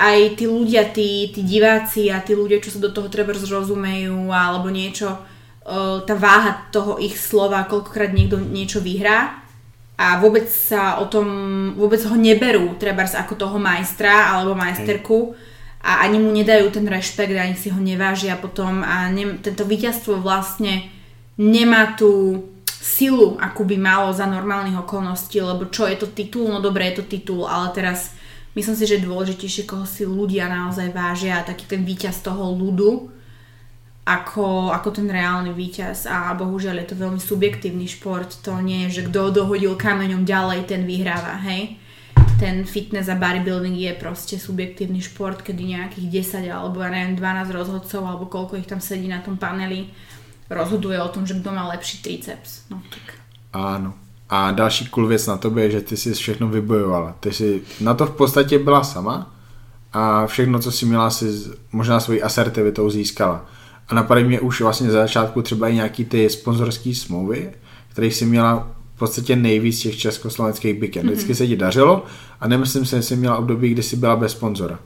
Speaker 2: aj tí ľudia, tí, tí diváci a tí ľudia, čo sa do toho treba zrozumejú, alebo niečo, tá váha toho ich slova, koľkokrát niekto niečo vyhrá a vôbec sa o tom, vôbec ho neberú, treba ako toho majstra alebo majsterku a ani mu nedajú ten rešpekt, ani si ho nevážia potom a ne, tento víťazstvo vlastne nemá tú silu, akú by malo za normálnych okolností, lebo čo je to titul, no dobre je to titul, ale teraz myslím si, že je dôležitejšie, koho si ľudia naozaj vážia, taký ten víťaz toho ľudu, ako, ako ten reálny víťaz a bohužiaľ je to veľmi subjektívny šport, to nie je, že kto dohodil kameňom ďalej, ten vyhráva, hej. Ten fitness a bodybuilding je proste subjektívny šport, kedy nejakých 10 alebo ja neviem 12 rozhodcov alebo koľko ich tam sedí na tom paneli rozhoduje o tom, že kto má lepší triceps. No, tak.
Speaker 1: Áno. A další cool věc na tobě je, že ty si všechno vybojovala. Ty si na to v podstatě byla sama a všechno, co si měla, si možná svojí asertivitou získala. A napadají mě už vlastně za začátku třeba i nějaký ty sponzorské smlouvy, které si měla v podstatě nejvíc těch československých biken. Mm-hmm. Vždycky se ti dařilo a nemyslím si, že jsi měla období, kdy jsi byla bez sponzora.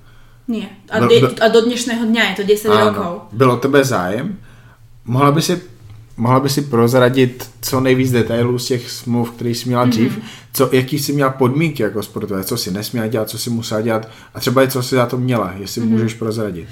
Speaker 2: Nie. A, de, a do dnešného dňa je to 10 áno. rokov.
Speaker 1: Bylo tebe zájem? Mohla by si mohla by si prozradit co nejvíc detailů z těch smluv, které jsi měla dřív, mm-hmm. co, jaký jsi měla podmínky jako sportovec, co si nesměla dělat, co si musela dělat a třeba i co si za to měla, jestli mm-hmm. můžeš prozradit.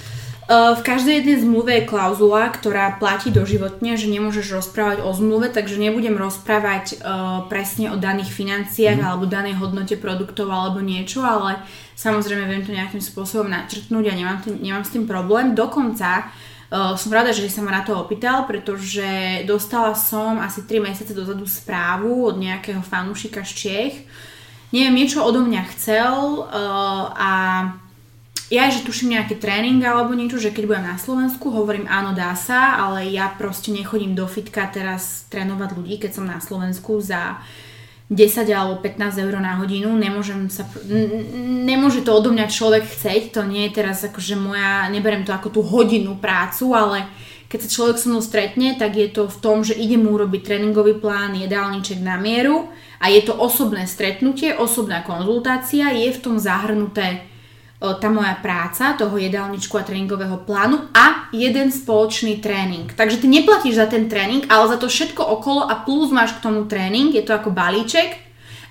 Speaker 2: V každej jednej zmluve je klauzula, ktorá platí doživotne, že nemôžeš rozprávať o zmluve, takže nebudem rozprávať presne o daných financiách mm. alebo danej hodnote produktov alebo niečo, ale samozrejme viem to nejakým spôsobom načrtnúť a nemám, tým, nemám s tým problém. Dokonca uh, som rada, že sa ma na to opýtal, pretože dostala som asi 3 mesiace dozadu správu od nejakého fanúšika z Čiech. Neviem, niečo odo mňa chcel uh, a ja, že tuším nejaký tréning alebo niečo, že keď budem na Slovensku, hovorím áno, dá sa, ale ja proste nechodím do fitka teraz trénovať ľudí, keď som na Slovensku za 10 alebo 15 eur na hodinu, nemôžem sa, nemôže to odo mňa človek chceť, to nie je teraz akože moja, neberem to ako tú hodinu prácu, ale keď sa človek so mnou stretne, tak je to v tom, že ide mu urobiť tréningový plán, jedálniček na mieru a je to osobné stretnutie, osobná konzultácia, je v tom zahrnuté tá moja práca, toho jedálničku a tréningového plánu a jeden spoločný tréning. Takže ty neplatíš za ten tréning, ale za to všetko okolo a plus máš k tomu tréning, je to ako balíček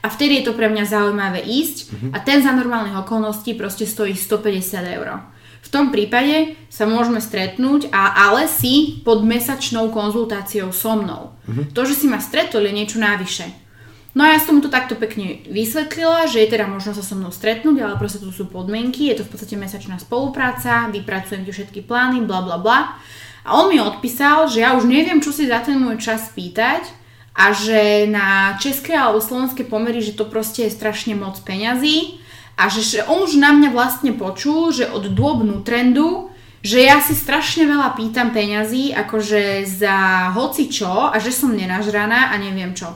Speaker 2: a vtedy je to pre mňa zaujímavé ísť mm-hmm. a ten za normálnych okolností proste stojí 150 eur. V tom prípade sa môžeme stretnúť, a, ale si pod mesačnou konzultáciou so mnou. Mm-hmm. To, že si ma stretol, je niečo návyše. No a ja som mu to takto pekne vysvetlila, že je teda možno sa so mnou stretnúť, ale proste tu sú podmienky, je to v podstate mesačná spolupráca, vypracujem ti všetky plány, bla bla bla. A on mi odpísal, že ja už neviem, čo si za ten môj čas pýtať a že na české alebo slovenské pomery, že to proste je strašne moc peňazí a že, on už na mňa vlastne počul, že od dôbnu trendu, že ja si strašne veľa pýtam peňazí, akože za hoci čo a že som nenažraná a neviem čo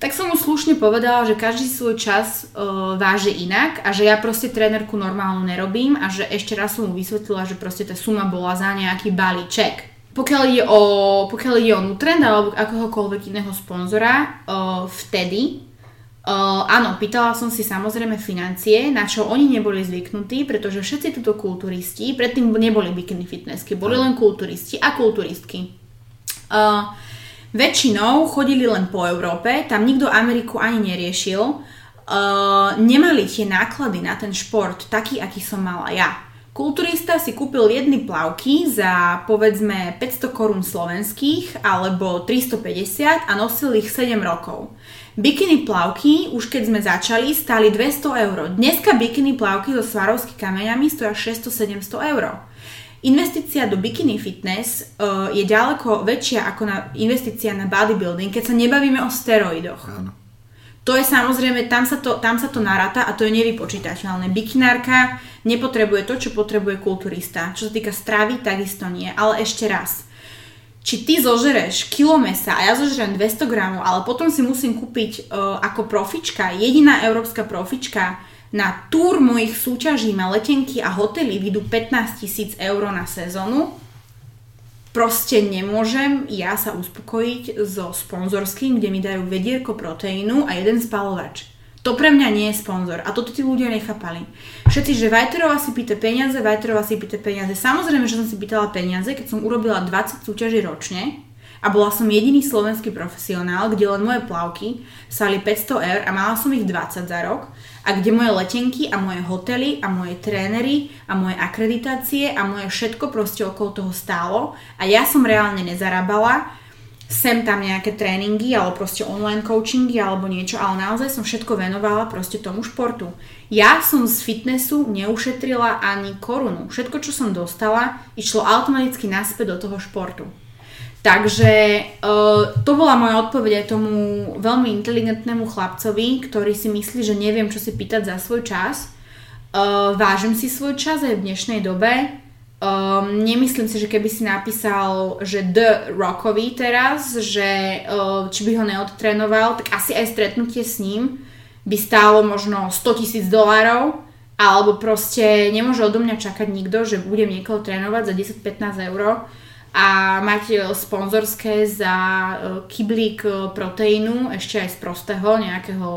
Speaker 2: tak som mu slušne povedala, že každý svoj čas uh, váži inak a že ja proste trénerku normálnu nerobím a že ešte raz som mu vysvetlila, že proste tá suma bola za nejaký balíček. Pokiaľ ide o, pokiaľ ide o Nutrend alebo akohokoľvek iného sponzora, uh, vtedy Uh, áno, pýtala som si samozrejme financie, na čo oni neboli zvyknutí, pretože všetci túto kulturisti, predtým neboli bikini fitnessky, boli len kulturisti a kulturistky. Uh, Väčšinou chodili len po Európe, tam nikto Ameriku ani neriešil. Uh, nemali tie náklady na ten šport taký, aký som mala ja. Kulturista si kúpil jedny plavky za povedzme 500 korún slovenských alebo 350 a nosil ich 7 rokov. Bikiny plavky, už keď sme začali, stáli 200 eur. Dneska bikiny plavky so svarovskými kameňami stoja 600-700 eur. Investícia do bikini fitness uh, je ďaleko väčšia ako na investícia na bodybuilding, keď sa nebavíme o steroidoch. Áno. To je samozrejme, tam sa to, tam sa to naráta a to je nevypočítateľné. Bikinárka nepotrebuje to, čo potrebuje kulturista. Čo sa týka stravy, takisto nie. Ale ešte raz. či ty zožereš kilo mesa a ja zožerem 200 gramov, ale potom si musím kúpiť uh, ako profička, jediná európska profička, na túr mojich súťaží na letenky a hotely vidú 15 tisíc eur na sezónu, proste nemôžem ja sa uspokojiť so sponzorským, kde mi dajú vedierko proteínu a jeden spalovač. To pre mňa nie je sponzor a toto tí ľudia nechápali. Všetci, že Vajterová si pýta peniaze, Vajterová si pýta peniaze. Samozrejme, že som si pýtala peniaze, keď som urobila 20 súťaží ročne a bola som jediný slovenský profesionál, kde len moje plavky stali 500 eur a mala som ich 20 za rok a kde moje letenky a moje hotely a moje trénery a moje akreditácie a moje všetko proste okolo toho stálo a ja som reálne nezarábala sem tam nejaké tréningy alebo proste online coachingy alebo niečo, ale naozaj som všetko venovala proste tomu športu. Ja som z fitnessu neušetrila ani korunu. Všetko, čo som dostala, išlo automaticky naspäť do toho športu. Takže uh, to bola moja odpoveď aj tomu veľmi inteligentnému chlapcovi, ktorý si myslí, že neviem, čo si pýtať za svoj čas. Uh, vážim si svoj čas aj v dnešnej dobe. Um, nemyslím si, že keby si napísal, že The Rockovi teraz, že uh, či by ho neodtrénoval, tak asi aj stretnutie s ním by stálo možno 100 tisíc dolárov, alebo proste nemôže odo mňa čakať nikto, že budem niekoho trénovať za 10-15 eur a mať sponzorské za uh, kyblík proteínu, ešte aj z prostého, nejakého,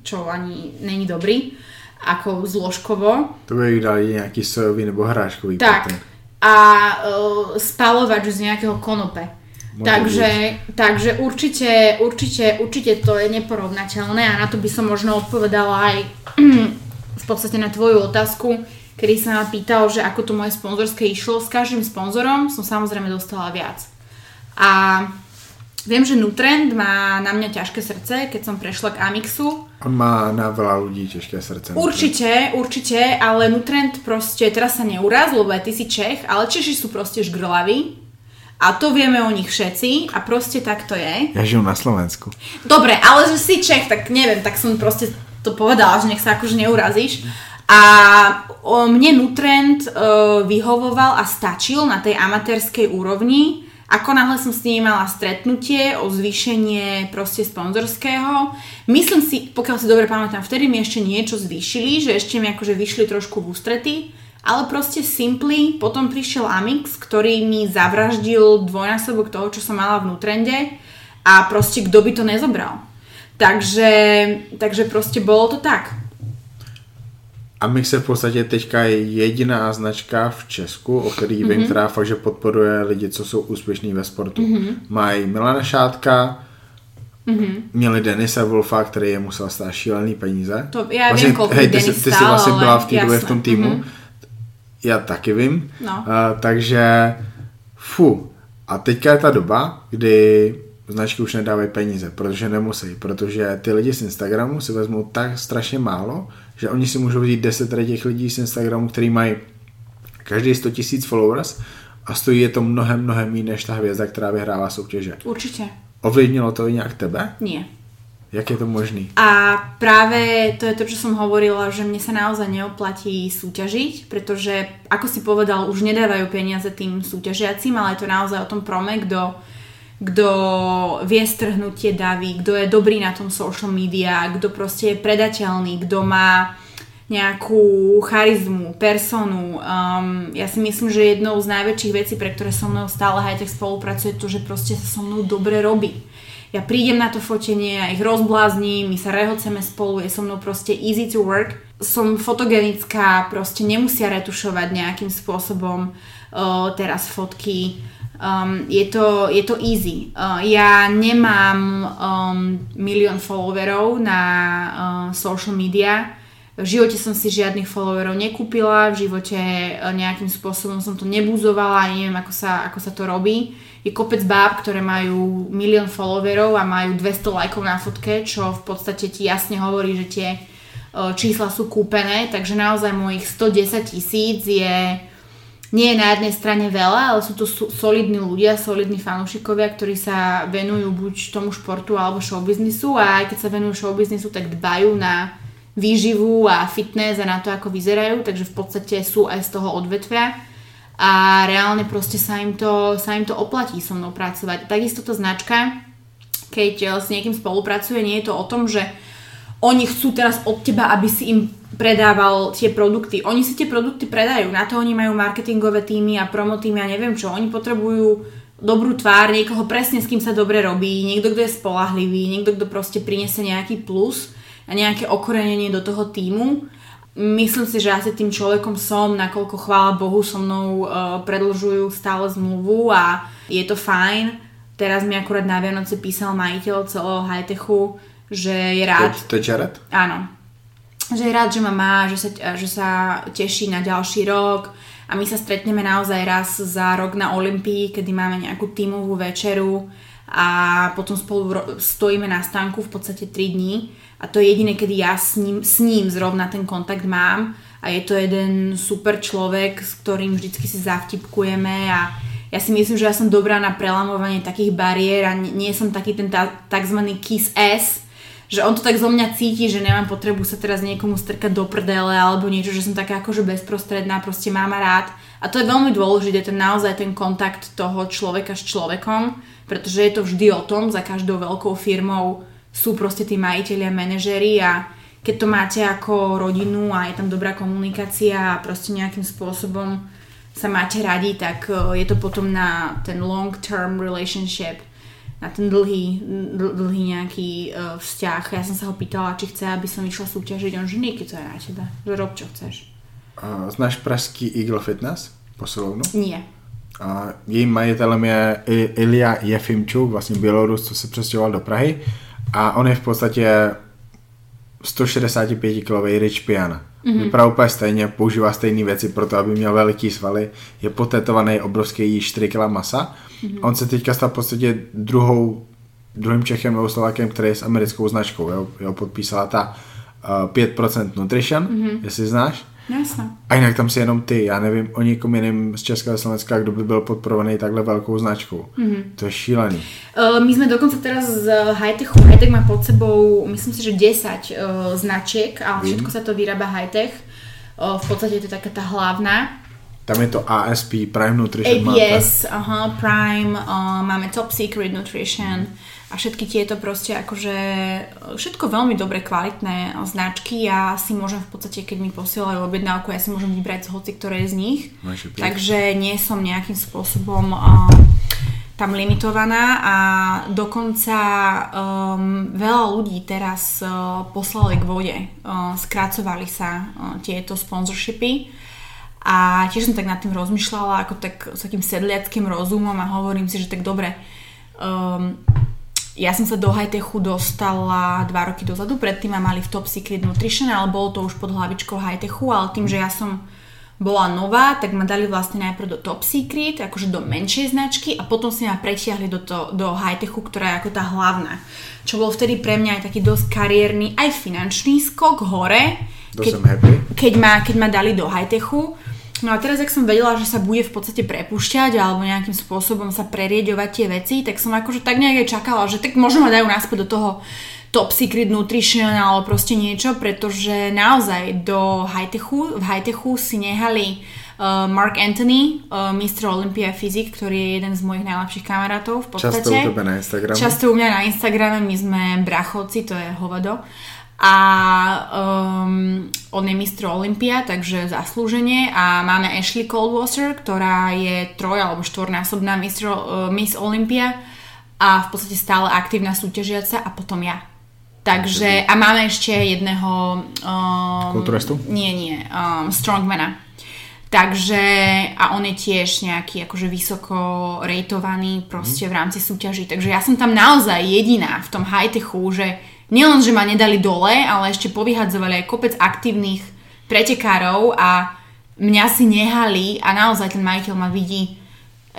Speaker 2: čo ani není dobrý ako zložkovo.
Speaker 1: To by dali nejaký sojový nebo hráškový
Speaker 2: Tak. Potom. A uh, spalovač z nejakého konope. Môže takže, takže určite, určite, určite to je neporovnateľné a na to by som možno odpovedala aj <clears throat> v podstate na tvoju otázku, kedy sa ma pýtal, že ako to moje sponzorské išlo. S každým sponzorom som samozrejme dostala viac. A Viem, že Nutrend má na mňa ťažké srdce, keď som prešla k Amixu.
Speaker 1: On má na veľa ľudí ťažké srdce.
Speaker 2: Určite, určite, ale Nutrend proste, teraz sa neuraz, lebo aj ty si Čech, ale Češi sú proste žgrlaví. A to vieme o nich všetci a proste tak to je.
Speaker 1: Ja žijem na Slovensku.
Speaker 2: Dobre, ale že si Čech, tak neviem, tak som proste to povedala, že nech sa akože neurazíš. A mne Nutrend uh, vyhovoval a stačil na tej amatérskej úrovni ako náhle som s nimi mala stretnutie o zvýšenie proste sponzorského, myslím si, pokiaľ si dobre pamätám, vtedy mi ešte niečo zvýšili, že ešte mi akože vyšli trošku v ústrety, ale proste simply, potom prišiel Amix, ktorý mi zavraždil dvojnásobok toho, čo som mala v Nutrende a proste kto by to nezobral. Takže, takže proste bolo to tak.
Speaker 1: Amix je v podstatě teďka jediná značka v Česku, o který mm-hmm. vím, mhm. která fakt, že podporuje lidi, co jsou úspěšní ve sportu. Mm-hmm. Mají Milana Šátka, mm-hmm. měli Denisa Wolfa, který je musel stát šílený peníze.
Speaker 2: To já vlastně, vím, kolik hej, ty,
Speaker 1: ty, ty jsi vlastně byla v té době v tom týmu. Mm-hmm. Já taky vím. No. Uh, takže, fu. A teďka je ta doba, kdy značky už nedávají peníze, protože nemusí, protože ty lidi z Instagramu si vezmou tak strašně málo, že oni si můžou vzít 10 těch lidí z Instagramu, který mají každý 100 000 followers a stojí je to mnohem, mnohem méně než ta hvězda, která vyhrává soutěže.
Speaker 2: Určitě.
Speaker 1: Ovlivnilo to i nějak tebe?
Speaker 2: Nie.
Speaker 1: Jak je to možný?
Speaker 2: A práve to je to, čo som hovorila, že mne sa naozaj neoplatí súťažiť, pretože, ako si povedal, už nedávajú peniaze tým súťažiacím, ale je to naozaj o tom prome, kto kto vie strhnúť tie davy, kto je dobrý na tom social media, kto proste je predateľný, kto má nejakú charizmu, personu. Um, ja si myslím, že jednou z najväčších vecí, pre ktoré so mnou stále hightech spolupracuje, je to, že proste sa so mnou dobre robí. Ja prídem na to fotenie, ja ich rozblázním, my sa rehoceme spolu, je so mnou proste easy to work. Som fotogenická, proste nemusia retušovať nejakým spôsobom uh, teraz fotky Um, je, to, je to easy. Uh, ja nemám um, milión followerov na uh, social media. V živote som si žiadnych followerov nekúpila, v živote uh, nejakým spôsobom som to nebúzovala, neviem ako sa, ako sa to robí. Je kopec báb, ktoré majú milión followerov a majú 200 lajkov na fotke, čo v podstate ti jasne hovorí, že tie uh, čísla sú kúpené, takže naozaj mojich 110 tisíc je nie je na jednej strane veľa, ale sú to solidní ľudia, solidní fanúšikovia, ktorí sa venujú buď tomu športu alebo showbiznisu a aj keď sa venujú showbiznisu, tak dbajú na výživu a fitness a na to, ako vyzerajú, takže v podstate sú aj z toho odvetvia. a reálne proste sa im to, sa im to oplatí so mnou pracovať. Takisto tá značka, keď eh, s niekým spolupracuje, nie je to o tom, že oni chcú teraz od teba, aby si im predával tie produkty. Oni si tie produkty predajú, na to oni majú marketingové týmy a promo týmy a neviem čo. Oni potrebujú dobrú tvár, niekoho presne s kým sa dobre robí, niekto, kto je spolahlivý, niekto, kto proste priniesie nejaký plus a nejaké okorenenie do toho týmu. Myslím si, že asi tým človekom som, nakoľko chvála Bohu so mnou uh, predlžujú stále zmluvu a je to fajn. Teraz mi akurát na Vianoce písal majiteľ celého high-techu, že je rád...
Speaker 1: To, to je Jared?
Speaker 2: Áno, že je rád, že ma má, že sa, že sa teší na ďalší rok. A my sa stretneme naozaj raz za rok na Olympii, kedy máme nejakú tímovú večeru a potom spolu stojíme na stánku v podstate 3 dní a to je jediné, kedy ja s ním, s ním zrovna ten kontakt mám. A je to jeden super človek, s ktorým vždycky si zavtipkujeme. A ja si myslím, že ja som dobrá na prelamovanie takých bariér a nie, nie som taký ten tzv. kiss ass, že on to tak zo mňa cíti, že nemám potrebu sa teraz niekomu strkať do prdele alebo niečo, že som taká akože bezprostredná, proste mám rád. A to je veľmi dôležité, ten naozaj ten kontakt toho človeka s človekom, pretože je to vždy o tom, za každou veľkou firmou sú proste tí majiteľi a manažery a keď to máte ako rodinu a je tam dobrá komunikácia a proste nejakým spôsobom sa máte radi, tak eh, je to potom na ten long term relationship na ten dlhý, dl, dlhý nejaký uh, vzťah. Ja som sa ho pýtala, či chce, aby som išla súťažiť. On, že Niky, to je na teba. Rob, čo chceš.
Speaker 1: Uh, znáš pražský Eagle Fitness? Posilovnu?
Speaker 2: Nie.
Speaker 1: A jejím majitelem je Ilja Jefimčuk, vlastně Bělorus, co se přestěhoval do Prahy. A on je v podstatě 165 kg rich piana. Mm-hmm. Vypadá úplně stejně, používá stejné věci pro to, aby měl veliký svaly. Je potetovaný obrovský, jí 4 kg masa. Mm-hmm. On se teďka stal v podstatě druhou, druhým Čechem nebo Slovakem, který je s americkou značkou. Jo, jo podpísala ta uh, 5% Nutrition, mm-hmm. jestli znáš.
Speaker 2: Jasne.
Speaker 1: A jinak tam si jenom ty, já nevím o nikom jiným z Českého Slovenska, kdo by byl podporovaný takhle velkou značkou. Mm-hmm. To je šílený.
Speaker 2: Uh, my jsme dokonce teraz z Hightechu, Hightech má pod sebou, myslím si, že 10 uh, značiek, ale všetko mm. sa to vyrába Hightech. Uh, v podstate to je taká tá hlavná.
Speaker 1: Tam je to ASP, Prime Nutrition.
Speaker 2: APS, aha, Prime, uh, máme Top Secret Nutrition. Mm a všetky tieto proste akože všetko veľmi dobre kvalitné značky. Ja si môžem v podstate, keď mi posielajú objednávku, ja si môžem vybrať z hoci ktoré z nich. Takže nie som nejakým spôsobom uh, tam limitovaná a dokonca um, veľa ľudí teraz uh, poslali k vode. Uh, skracovali sa uh, tieto sponsorshipy. A tiež som tak nad tým rozmýšľala ako tak s takým sedliackým rozumom a hovorím si, že tak dobre, um, ja som sa do Hightechu dostala dva roky dozadu, predtým ma mali v Top Secret Nutrition, ale bolo to už pod hlavičkou Hightechu, ale tým, že ja som bola nová, tak ma dali vlastne najprv do Top Secret, akože do menšej značky a potom si ma pretiahli do, to, do Hightechu, ktorá je ako tá hlavná. Čo bol vtedy pre mňa aj taký dosť kariérny, aj finančný skok hore.
Speaker 1: Keď,
Speaker 2: keď, ma, keď ma dali do Hightechu. No a teraz, ak som vedela, že sa bude v podstate prepušťať alebo nejakým spôsobom sa prerieďovať tie veci, tak som akože tak nejak aj čakala, že tak možno ma dajú naspäť do toho top secret nutrition alebo proste niečo, pretože naozaj do high-techu, v high-techu si nehali uh, Mark Anthony, uh, Mr. Olympia Fyzik, ktorý je jeden z mojich najlepších kamarátov v podstate.
Speaker 1: Často u tebe na Instagrame.
Speaker 2: Často u mňa na Instagrame, my sme brachovci, to je hovado a um, on je mistr Olympia, takže zaslúženie a máme Ashley Coldwater, ktorá je troj alebo štvornásobná mistr, uh, Miss Olympia a v podstate stále aktívna súťažiaca a potom ja. Takže, a máme ešte jedného...
Speaker 1: Um, Kulturistu?
Speaker 2: Nie, nie, um, strongmana. Takže, a on je tiež nejaký akože vysoko rejtovaný proste v rámci súťaží. Takže ja som tam naozaj jediná v tom high-techu, že nielen, že ma nedali dole, ale ešte povyhadzovali aj kopec aktívnych pretekárov a mňa si nehali a naozaj ten majiteľ ma vidí e,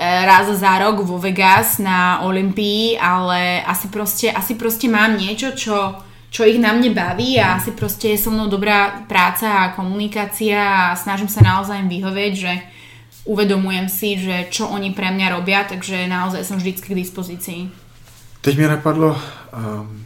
Speaker 2: raz za rok vo Vegas na Olympii, ale asi proste, asi proste mám niečo, čo, čo ich na mne baví a asi proste je so mnou dobrá práca a komunikácia a snažím sa naozaj im vyhovieť, že uvedomujem si, že čo oni pre mňa robia, takže naozaj som vždycky k dispozícii.
Speaker 1: Teď mi napadlo, um,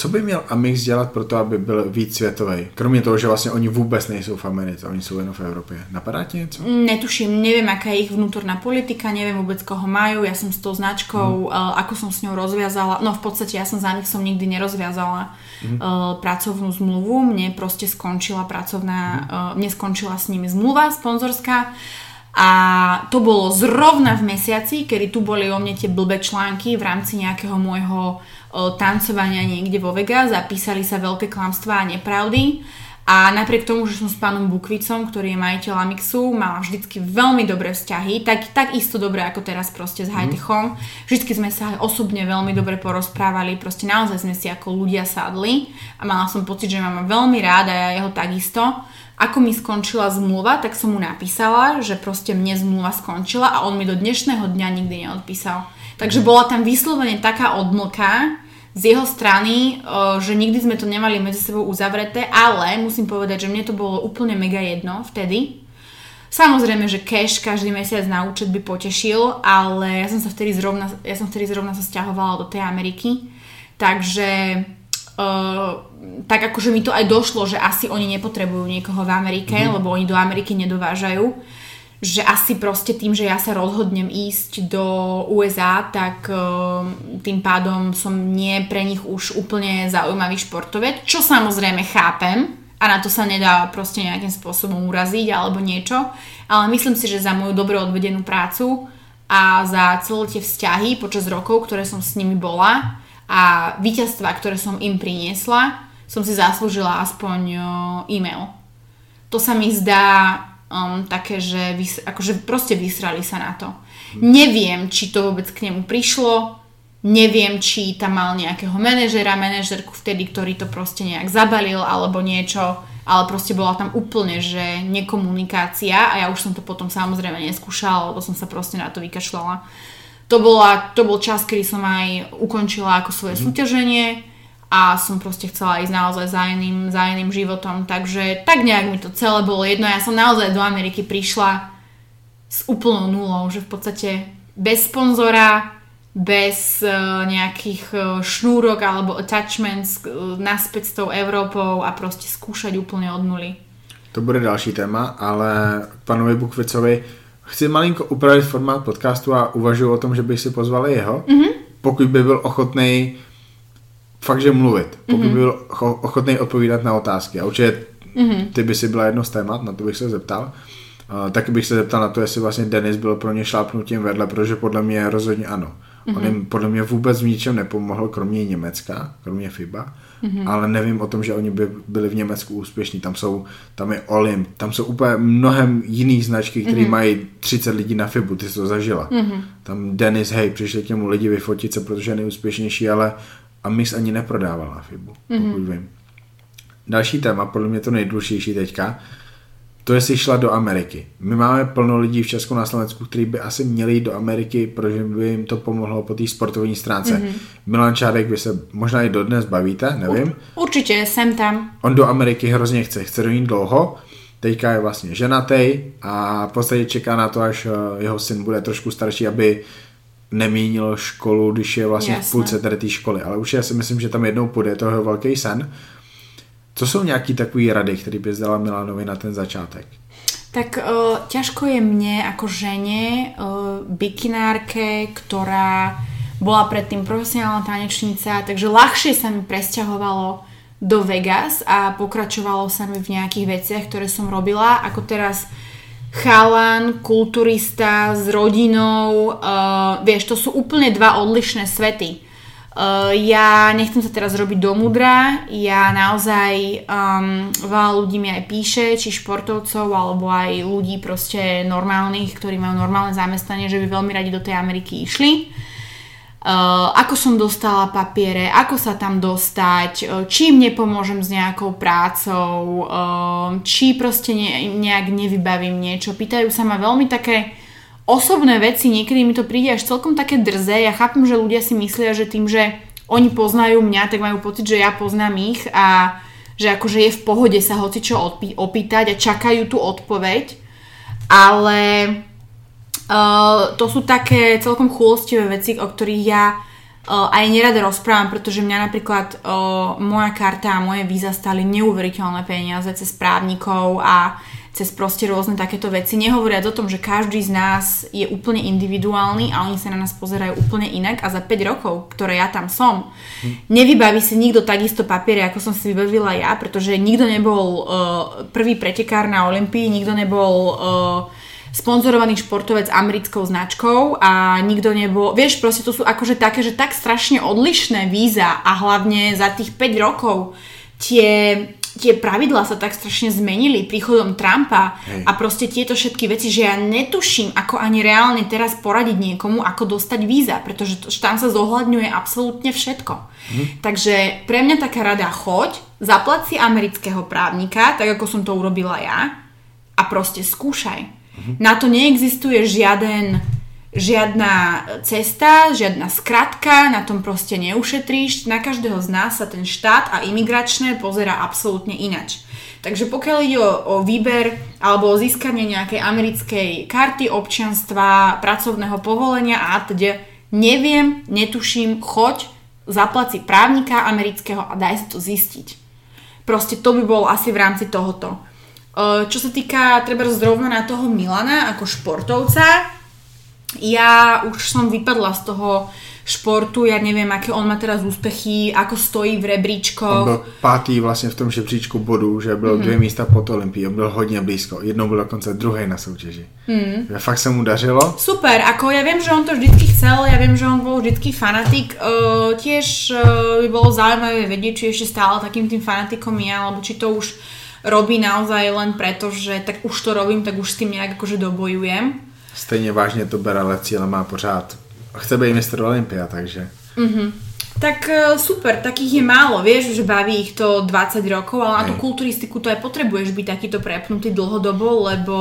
Speaker 1: Co by měl Amix dělat pro to, aby byl víc světový? Kromě toho, že vlastně oni vůbec nejsou v Americe, oni jsou jenom v Európe. Napadá ti něco?
Speaker 2: Netuším, neviem, aká je ich vnútorná politika, neviem vôbec, koho majú, ja som s tou značkou, mm. ako som s ňou rozviazala, no v podstate ja som za nich som nikdy nerozviazala mm. uh, pracovnú zmluvu, mne proste skončila pracovná, mm. uh, mne skončila s nimi zmluva sponzorská a to bolo zrovna v mesiaci, kedy tu boli o mne tie blbé články v rámci nejakého môjho tancovania niekde vo Vegas, zapísali sa veľké klamstvá a nepravdy. A napriek tomu, že som s pánom Bukvicom, ktorý je majiteľ Amixu, mala vždycky veľmi dobré vzťahy, tak, tak isto dobré ako teraz proste s Hightechom. Mm. Vždycky sme sa osobne veľmi dobre porozprávali, proste naozaj sme si ako ľudia sadli a mala som pocit, že mám veľmi ráda a ja jeho takisto. Ako mi skončila zmluva, tak som mu napísala, že proste mne zmluva skončila a on mi do dnešného dňa nikdy neodpísal. Takže bola tam vyslovene taká odmlka z jeho strany, že nikdy sme to nemali medzi sebou uzavreté, ale musím povedať, že mne to bolo úplne mega jedno vtedy. Samozrejme, že cash každý mesiac na účet by potešil, ale ja som sa vtedy zrovna, ja som vtedy zrovna sa stiahovala do tej Ameriky, takže uh, tak akože mi to aj došlo, že asi oni nepotrebujú niekoho v Amerike, mm. lebo oni do Ameriky nedovážajú že asi proste tým, že ja sa rozhodnem ísť do USA, tak uh, tým pádom som nie pre nich už úplne zaujímavý športovec, čo samozrejme chápem a na to sa nedá proste nejakým spôsobom uraziť alebo niečo, ale myslím si, že za moju dobre odvedenú prácu a za celé tie vzťahy počas rokov, ktoré som s nimi bola a víťazstva, ktoré som im priniesla, som si zaslúžila aspoň e-mail. To sa mi zdá um, také, že vys- akože proste vysrali sa na to. Neviem, či to vôbec k nemu prišlo, neviem, či tam mal nejakého manažera, manažerku vtedy, ktorý to proste nejak zabalil alebo niečo, ale proste bola tam úplne, že nekomunikácia a ja už som to potom samozrejme neskúšala, lebo som sa proste na to vykašľala. To, bola, to bol čas, kedy som aj ukončila ako svoje mm. súťaženie a som proste chcela ísť naozaj za iným, za iným životom, takže tak nejak mi to celé bolo jedno. Ja som naozaj do Ameriky prišla s úplnou nulou, že v podstate bez sponzora, bez uh, nejakých uh, šnúrok alebo attachments uh, naspäť s tou Európou a proste skúšať úplne od nuly.
Speaker 1: To bude další téma, ale panovi Bukvicovi chci malinko upravit formát podcastu a uvažuji o tom, že bych si pozval jeho, mm-hmm. pokud by byl ochotný fakt, že mluvit, pokud mm-hmm. byl ochotný odpovídat na otázky. A určitě mm-hmm. ty by si byla jedno z témat, na to bych se zeptal. Uh, taky bych se zeptal na to, jestli vlastně Denis byl pro ně šlápnutím vedle, protože podle mě rozhodně ano. Mm-hmm. On jim podle mě vůbec v ničem nepomohl, kromě Německa, kromě FIBA, mm-hmm. ale nevím o tom, že oni by byli v Německu úspěšní. Tam jsou, tam je Olymp, tam jsou úplně mnohem jiných značky, které mm-hmm. mají 30 lidí na FIBu, ty jsi to zažila. Mm-hmm. Tam Denis, hej, přišli k němu lidi vyfotit se, protože je nejúspěšnější, ale a Mix ani neprodávala FIBu, mm-hmm. pokud vím. Další téma, podle mě to nejdůležitější teďka, to je, si šla do Ameriky. My máme plno lidí v Česku na Slovensku, kteří by asi měli jít do Ameriky, protože by jim to pomohlo po té sportovní stránce. Mm-hmm. Milan Čárek, vy se možná i dodnes bavíte, nevím.
Speaker 2: Určitě, jsem tam.
Speaker 1: On do Ameriky hrozně chce, chce do ní dlouho. Teďka je vlastně ženatý a v podstatě čeká na to, až eh, jeho syn bude trošku starší, aby nemínil školu, když je vlastně Jasne. v půlce tady té školy. Ale už já si myslím, že tam jednou půjde, to je velký sen. Co jsou nějaký takový rady, který bys dala Milanovi na ten začátek?
Speaker 2: Tak uh, ťažko je mne ako žene, uh, bikinárke, ktorá bola predtým profesionálna tanečnica, takže ľahšie sa mi presťahovalo do Vegas a pokračovalo sa mi v nejakých veciach, ktoré som robila, ako teraz chalan, kulturista s rodinou, uh, vieš, to sú úplne dva odlišné svety. Uh, ja nechcem sa teraz robiť do mudra, ja naozaj um, veľa ľudí mi aj píše, či športovcov, alebo aj ľudí proste normálnych, ktorí majú normálne zamestnanie, že by veľmi radi do tej Ameriky išli. Uh, ako som dostala papiere, ako sa tam dostať, uh, či im nepomôžem s nejakou prácou, uh, či proste ne, nejak nevybavím niečo. Pýtajú sa ma veľmi také osobné veci, niekedy mi to príde až celkom také drze. Ja chápem, že ľudia si myslia, že tým, že oni poznajú mňa, tak majú pocit, že ja poznám ich a že akože je v pohode sa hoci čo opýtať a čakajú tú odpoveď. Ale Uh, to sú také celkom chúlostivé veci, o ktorých ja uh, aj nerada rozprávam, pretože mňa napríklad uh, moja karta a moje víza stali neuveriteľné peniaze cez právnikov a cez proste rôzne takéto veci. Nehovoriac o tom, že každý z nás je úplne individuálny a oni sa na nás pozerajú úplne inak a za 5 rokov, ktoré ja tam som, hm. nevybaví si nikto takisto papiere, ako som si vybavila ja, pretože nikto nebol uh, prvý pretekár na Olympii, nikto nebol uh, sponzorovaný športovec americkou značkou a nikto nebol, vieš, proste to sú akože také, že tak strašne odlišné víza a hlavne za tých 5 rokov tie, tie pravidlá sa tak strašne zmenili príchodom Trumpa Hej. a proste tieto všetky veci, že ja netuším, ako ani reálne teraz poradiť niekomu, ako dostať víza, pretože to, tam sa zohľadňuje absolútne všetko. Hm. Takže pre mňa taká rada, choď, zaplať si amerického právnika, tak ako som to urobila ja a proste skúšaj na to neexistuje žiaden, žiadna cesta, žiadna skratka, na tom proste neušetríš. Na každého z nás sa ten štát a imigračné pozera absolútne inač. Takže pokiaľ ide o, o výber alebo o získanie nejakej americkej karty občianstva, pracovného povolenia a teda neviem, netuším, choď, zaplaci právnika amerického a daj si to zistiť. Proste to by bol asi v rámci tohoto. Čo sa týka treba zrovna na toho Milana ako športovca, ja už som vypadla z toho športu, ja neviem, aké on má teraz úspechy, ako stojí v rebríčkoch.
Speaker 1: On byl pátý vlastně v tom žebříčku bodů, že byl mm-hmm. dvě místa pod Olympií, on byl hodně blízko. Jednou byl dokonce druhý na soutěži. Mm. Fakt se mu dařilo.
Speaker 2: Super, ako ja viem, že on to vždycky chcel, ja viem, že on bol vždycky fanatik. Uh, tiež uh, by bolo zaujímavé vedieť, či ešte stále takým tým fanatikom je, alebo či to už robí naozaj len preto, že tak už to robím, tak už s tým nejak akože dobojujem.
Speaker 1: Stejně vážně to bere, ale cíle má pořád. Chce být mistr Olympia, takže...
Speaker 2: Mm-hmm. Tak e, super, takých je málo, vieš, že baví ich to 20 rokov, ale na tú kulturistiku to aj potrebuješ byť takýto prepnutý dlhodobo, lebo...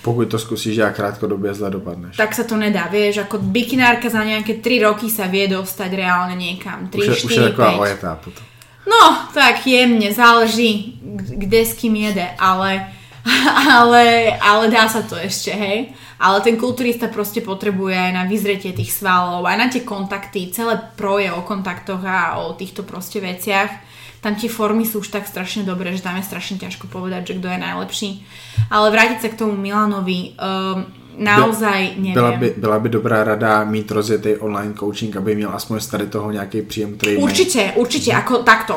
Speaker 1: Pokud to skúsiš a krátkodobie zle dopadneš.
Speaker 2: Tak sa to nedá, vieš, ako bikinárka za nejaké 3 roky sa vie dostať reálne niekam. 3, už, 4, už je taková
Speaker 1: ojetá potom.
Speaker 2: No, tak jemne, záleží, kde s kým jede, ale, <laughs> ale, ale dá sa to ešte, hej. Ale ten kulturista proste potrebuje aj na vyzretie tých svalov, aj na tie kontakty, celé proje o kontaktoch a o týchto proste veciach. Tam tie formy sú už tak strašne dobré, že tam je strašne ťažko povedať, že kto je najlepší. Ale vrátiť sa k tomu Milanovi, um, naozaj neviem.
Speaker 1: Byla by, byla by dobrá rada mít rozjetý online coaching, aby měl aspoň z tady toho nějaký příjem,
Speaker 2: ktorý Určite, určite, ako takto.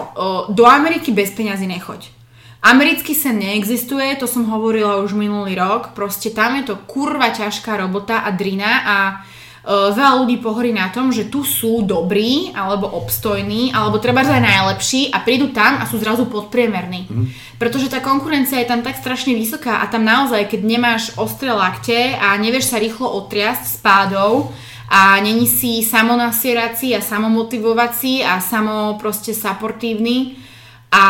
Speaker 2: Do Ameriky bez peňazí nechoď. Americký sen neexistuje, to som hovorila už minulý rok, proste tam je to kurva ťažká robota a drina a uh, veľa ľudí pohorí na tom, že tu sú dobrí, alebo obstojní, alebo treba aj najlepší a prídu tam a sú zrazu podpriemerní. Mm. Pretože tá konkurencia je tam tak strašne vysoká a tam naozaj, keď nemáš ostré lakte a nevieš sa rýchlo otriasť s pádov, a není si samonasierací a samomotivovací a samo proste supportívny a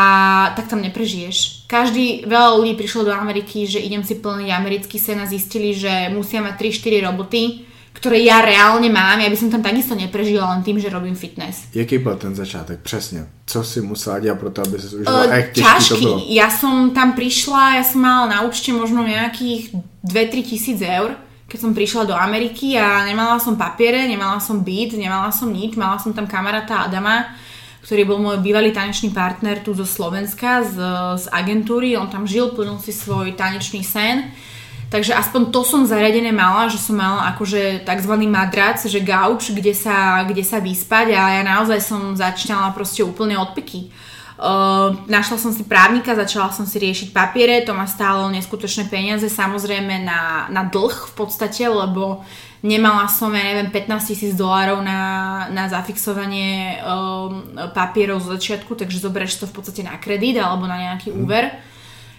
Speaker 2: tak tam neprežiješ. Každý, veľa ľudí prišlo do Ameriky, že idem si plniť americký sen a zistili, že musia mať 3-4 roboty, ktoré ja reálne mám, ja by som tam takisto neprežila len tým, že robím fitness.
Speaker 1: Jaký bol ten začátek? Přesně. Co si musela dělat pro to, aby si užila? Uh,
Speaker 2: ťažký. To Ja som tam prišla, ja som mala na účte možno nejakých 2-3 tisíc eur, keď som prišla do Ameriky a nemala som papiere, nemala som byt, nemala som nič, mala som tam kamaráta Adama, ktorý bol môj bývalý tanečný partner tu zo Slovenska, z, z agentúry, on tam žil, plnil si svoj tanečný sen Takže aspoň to som zariadené mala, že som mala akože tzv. madrac, že gauč, kde sa, kde sa vyspať a ja naozaj som začínala proste úplne od piky. Uh, našla som si právnika, začala som si riešiť papiere, to ma stálo neskutočné peniaze, samozrejme na, na dlh v podstate, lebo nemala som, ja neviem, 15 tisíc dolárov na, na zafixovanie um, papierov z začiatku, takže zoberieš to v podstate na kredit alebo na nejaký mm. úver.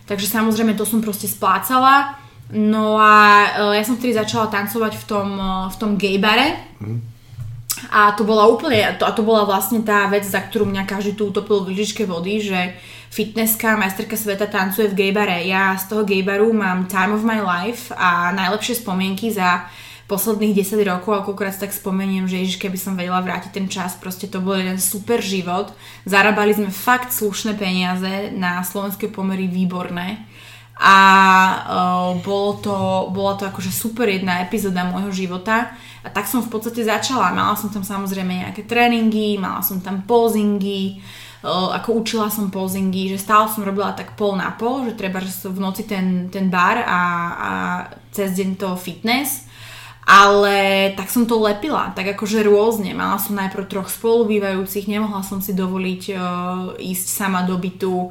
Speaker 2: Takže samozrejme to som proste splácala. No a uh, ja som vtedy začala tancovať v tom, uh, v tom gay bare. Mm. A to bola úplne, to, a to bola vlastne tá vec, za ktorú mňa každý tu utopil v lyžičke vody, že fitnesska, majsterka sveta tancuje v gay bare. Ja z toho gay baru mám time of my life a najlepšie spomienky za posledných 10 rokov, akokrát tak spomeniem, že ježiš, keby som vedela vrátiť ten čas, proste to bol jeden super život. Zarábali sme fakt slušné peniaze, na slovenské pomery výborné a uh, bolo to, bola to akože super jedna epizóda môjho života a tak som v podstate začala. Mala som tam samozrejme nejaké tréningy, mala som tam posingy, uh, ako učila som posingy, že stále som robila tak pol na pol, že treba že v noci ten, ten bar a, a cez deň to fitness ale tak som to lepila, tak akože rôzne. Mala som najprv troch spolubývajúcich, nemohla som si dovoliť uh, ísť sama do bytu,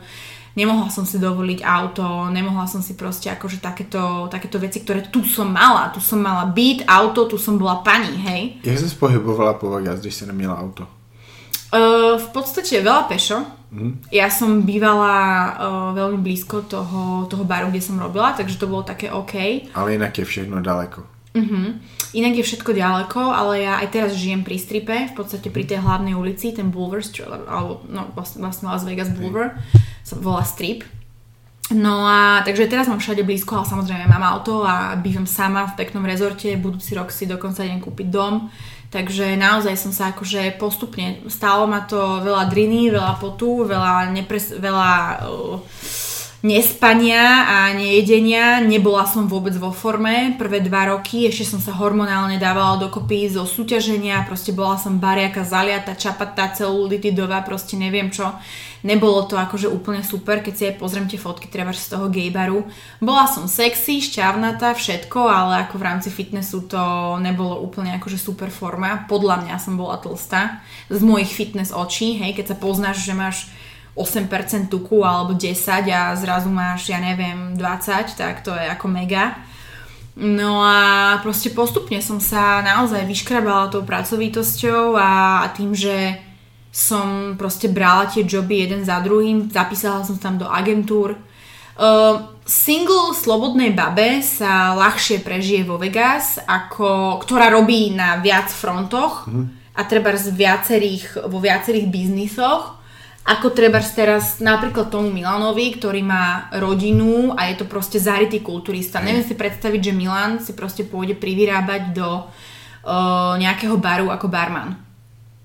Speaker 2: nemohla som si dovoliť auto, nemohla som si proste akože takéto, takéto veci, ktoré tu som mala. Tu som mala byt, auto, tu som bola pani, hej.
Speaker 1: Jak sa pohybovala po Vegas, když si neměla auto?
Speaker 2: Uh, v podstate veľa pešo. Mm. Ja som bývala uh, veľmi blízko toho, toho baru, kde som robila, takže to bolo také OK.
Speaker 1: Ale inak je všechno daleko.
Speaker 2: Uh-huh. Inak je všetko ďaleko, ale ja aj teraz žijem pri stripe, v podstate pri tej hlavnej ulici, ten Boulevard, alebo no, vlastne, vlastne Las Vegas Boulevard, sa volá strip. No a takže teraz mám všade blízko, ale samozrejme mám auto a bývam sama v peknom rezorte, budúci rok si dokonca idem kúpiť dom, takže naozaj som sa akože postupne, stálo ma to veľa driny, veľa potu, veľa, nepres, veľa uh, nespania a nejedenia. Nebola som vôbec vo forme prvé dva roky, ešte som sa hormonálne dávala dokopy zo súťaženia, proste bola som bariaka, zaliata, čapatá, celulitidová, proste neviem čo. Nebolo to akože úplne super, keď si aj pozriem tie fotky treba z toho gaybaru. Bola som sexy, šťavnatá, všetko, ale ako v rámci fitnessu to nebolo úplne akože super forma. Podľa mňa som bola tlstá. Z mojich fitness očí, hej, keď sa poznáš, že máš 8% tuku alebo 10 a zrazu máš, ja neviem, 20, tak to je ako mega. No a proste postupne som sa naozaj vyškrabala tou pracovitosťou a, a tým, že som proste brala tie joby jeden za druhým, zapísala som tam do agentúr. Uh, single slobodnej babe sa ľahšie prežije vo Vegas, ako, ktorá robí na viac frontoch mm. a treba z viacerých, vo viacerých biznisoch ako treba teraz napríklad tomu Milanovi, ktorý má rodinu a je to proste zarytý kulturista. Mm. Neviem si predstaviť, že Milan si proste pôjde privyrábať do uh, nejakého baru ako barman.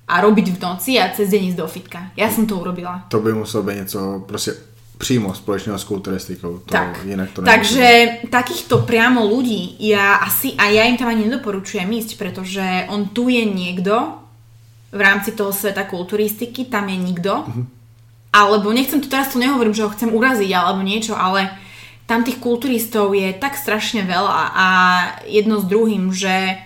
Speaker 2: A robiť v noci a cez deň ísť do fitka. Ja som to urobila.
Speaker 1: To by muselo byť niečo proste přímo spoločného s kulturistikou. To,
Speaker 2: tak.
Speaker 1: Inak to
Speaker 2: Takže takýchto priamo ľudí ja asi, a ja im tam ani nedoporučujem ísť, pretože on tu je niekto, v rámci toho sveta kulturistiky, tam je nikto. Uh-huh. Alebo nechcem to teraz tu nehovorím, že ho chcem uraziť alebo niečo, ale tam tých kulturistov je tak strašne veľa a jedno s druhým, že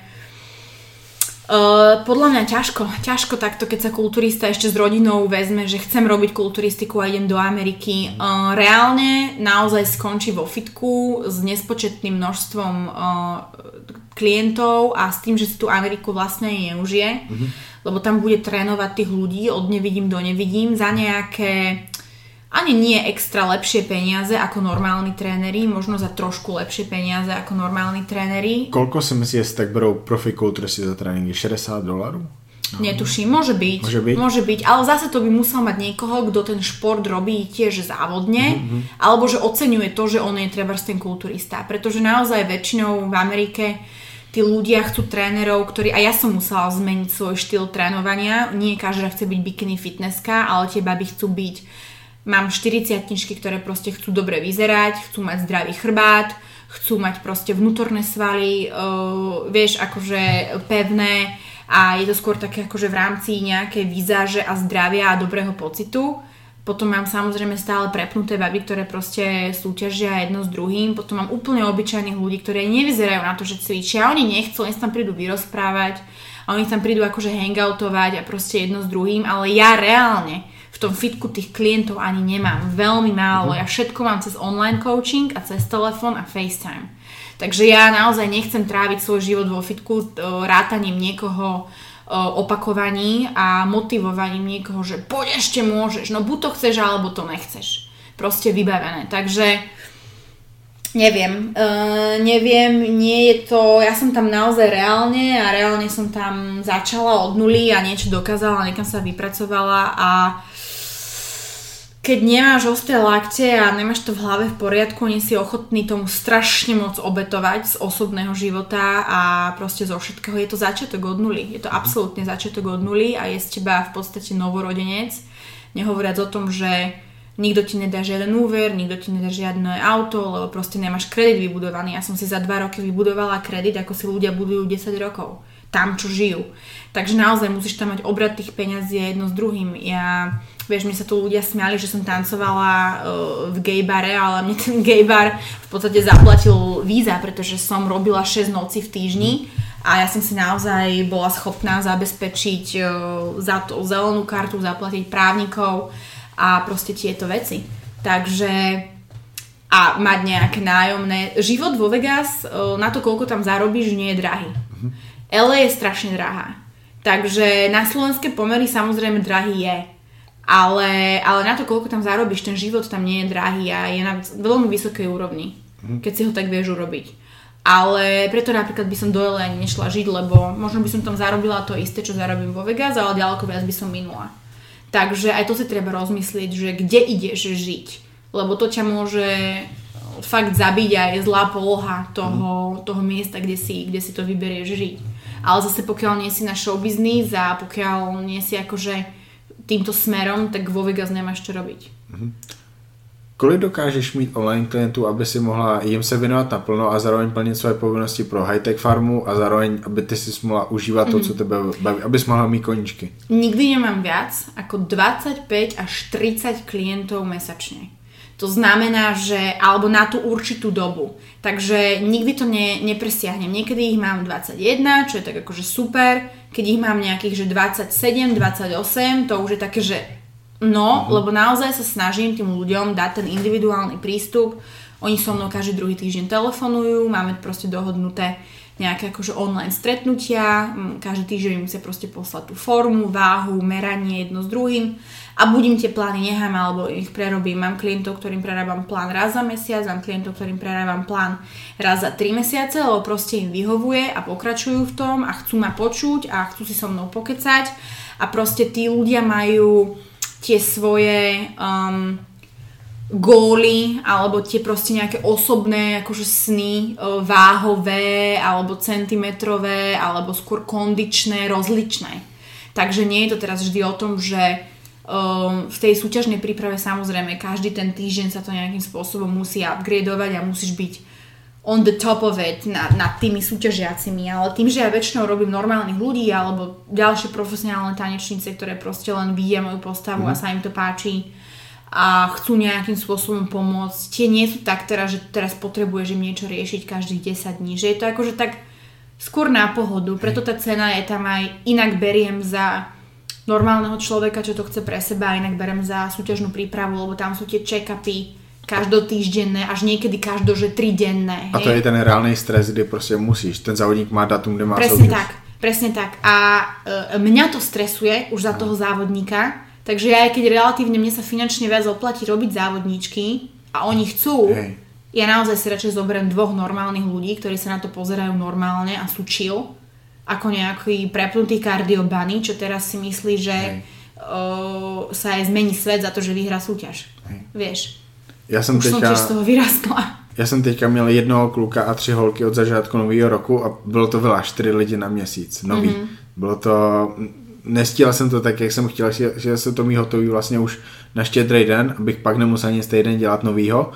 Speaker 2: Uh, podľa mňa ťažko, ťažko takto, keď sa kulturista ešte s rodinou vezme, že chcem robiť kulturistiku a idem do Ameriky. Uh, reálne naozaj skončí vo fitku s nespočetným množstvom uh, klientov a s tým, že si tú Ameriku vlastne neužije. Mm-hmm lebo tam bude trénovať tých ľudí od nevidím do nevidím za nejaké ani nie extra lepšie peniaze ako normálni tréneri, možno za trošku lepšie peniaze ako normálni tréneri.
Speaker 1: Koľko si myslíš, tak berou si za tréningy? 60 dolarů?
Speaker 2: No. Netuším, môže byť, môže byť. Môže byť, ale zase to by musel mať niekoho, kto ten šport robí tiež závodne, mm-hmm. alebo že oceňuje to, že on je treba ten kulturista. Pretože naozaj väčšinou v Amerike tí ľudia chcú trénerov, ktorí, a ja som musela zmeniť svoj štýl trénovania, nie každá chce byť bikini fitnesska, ale tie baby chcú byť, mám 40 ktoré proste chcú dobre vyzerať, chcú mať zdravý chrbát, chcú mať proste vnútorné svaly, uh, vieš, akože pevné. A je to skôr také akože v rámci nejakej výzáže a zdravia a dobrého pocitu potom mám samozrejme stále prepnuté baby, ktoré proste súťažia jedno s druhým. Potom mám úplne obyčajných ľudí, ktorí nevyzerajú na to, že cvičia. Oni nechcú, oni tam prídu vyrozprávať a oni tam prídu akože hangoutovať a proste jedno s druhým. Ale ja reálne v tom fitku tých klientov ani nemám. Veľmi málo. Mhm. Ja všetko mám cez online coaching a cez telefón a FaceTime. Takže ja naozaj nechcem tráviť svoj život vo fitku rátaním niekoho opakovaní a motivovaním niekoho, že poď ešte môžeš, no buď to chceš, alebo to nechceš. Proste vybavené. Takže neviem, uh, neviem, nie je to, ja som tam naozaj reálne a reálne som tam začala od nuly a niečo dokázala, niekam sa vypracovala a keď nemáš ostré lakte a nemáš to v hlave v poriadku, nie si ochotný tomu strašne moc obetovať z osobného života a proste zo všetkého, je to začiatok od nuly. Je to absolútne začiatok od nuly a je z teba v podstate novorodenec. Nehovoriac o tom, že Nikto ti nedá žiaden úver, nikto ti nedá žiadne auto, lebo proste nemáš kredit vybudovaný. Ja som si za 2 roky vybudovala kredit, ako si ľudia budujú 10 rokov. Tam, čo žijú. Takže naozaj musíš tam mať obrad tých peňazí jedno s druhým. Ja, vieš, mi sa tu ľudia smiali, že som tancovala uh, v gay bare, ale mne ten gay bar v podstate zaplatil víza, pretože som robila 6 noci v týždni a ja som si naozaj bola schopná zabezpečiť uh, za to zelenú kartu, zaplatiť právnikov, a proste tieto veci. Takže a mať nejaké nájomné. Život vo Vegas, na to, koľko tam zarobíš, nie je drahý. Uh-huh. LA je strašne drahá. Takže na slovenské pomery samozrejme drahý je. Ale, ale na to, koľko tam zarobíš, ten život tam nie je drahý a je na veľmi vysokej úrovni, uh-huh. keď si ho tak vieš urobiť. Ale preto napríklad by som do LA nešla žiť, lebo možno by som tam zarobila to isté, čo zarobím vo Vegas, ale ďaleko viac by som minula. Takže aj to si treba rozmyslieť, že kde ideš žiť. Lebo to ťa môže fakt zabiť a je zlá poloha toho, toho miesta, kde si, kde si to vyberieš žiť. Ale zase pokiaľ nie si na show business a pokiaľ nie si akože týmto smerom, tak vo Vegas nemáš čo robiť. Mm-hmm.
Speaker 1: Kolik dokážeš mít online klientů, aby si mohla jim se věnovat naplno a zároveň plnit své povinnosti pro high-tech farmu a zároveň, aby ty si mohla užívat to, mm. co tebe baví, aby si mohla mít koničky?
Speaker 2: Nikdy nemám viac ako 25 až 30 klientov mesačne. To znamená, že, alebo na tú určitú dobu. Takže nikdy to ne, nepresiahnem. Niekedy ich mám 21, čo je tak akože super. Keď ich mám nejakých, že 27, 28, to už je také, že No, uh-huh. lebo naozaj sa snažím tým ľuďom dať ten individuálny prístup. Oni so mnou každý druhý týždeň telefonujú, máme proste dohodnuté nejaké akože online stretnutia, každý týždeň musia proste poslať tú formu, váhu, meranie jedno s druhým a budím tie plány nechám alebo ich prerobím. Mám klientov, ktorým prerábam plán raz za mesiac, mám klientov, ktorým prerábam plán raz za 3 mesiace, lebo proste im vyhovuje a pokračujú v tom a chcú ma počuť a chcú si so mnou pokecať a proste tí ľudia majú tie svoje um, góly alebo tie proste nejaké osobné akože sny uh, váhové alebo centimetrové alebo skôr kondičné, rozličné. Takže nie je to teraz vždy o tom, že um, v tej súťažnej príprave samozrejme každý ten týždeň sa to nejakým spôsobom musí upgradovať a musíš byť on the top of it nad, nad tými súťažiacimi, ale tým, že ja väčšinou robím normálnych ľudí alebo ďalšie profesionálne tanečnice, ktoré proste len vidia moju postavu mm. a mhm. sa im to páči a chcú nejakým spôsobom pomôcť. Tie nie sú tak teraz, že teraz potrebuješ im niečo riešiť každých 10 dní, že je to akože tak skôr na pohodu, preto tá cena je tam aj inak beriem za normálneho človeka, čo to chce pre seba, inak beriem za súťažnú prípravu, lebo tam sú tie check-upy, každotýždenné, až niekedy každo, že tridenné.
Speaker 1: A to je ten reálny stres, kde proste musíš. Ten závodník má datum, kde má
Speaker 2: Presne tak, presne tak. A e, mňa to stresuje už za toho závodníka, takže ja aj keď relatívne mne sa finančne viac oplatí robiť závodníčky a oni chcú, Hej. ja naozaj si radšej zoberiem dvoch normálnych ľudí, ktorí sa na to pozerajú normálne a sú chill, ako nejaký prepnutý kardiobany, čo teraz si myslí, že uh, sa aj zmení svet za to, že vyhrá súťaž. Hej. Vieš.
Speaker 1: Já jsem
Speaker 2: Už
Speaker 1: teďka,
Speaker 2: som z toho vyrastla.
Speaker 1: Já jsem teďka měl jednoho kluka a tři holky od začátku nového roku a bylo to veľa, čtyři lidi na měsíc, nový. Mm-hmm. Bylo to, nestíhal jsem to tak, jak jsem chtěl, že se to mý hotový vlastně už na štědrý den, abych pak nemusel nic týden dělat novýho.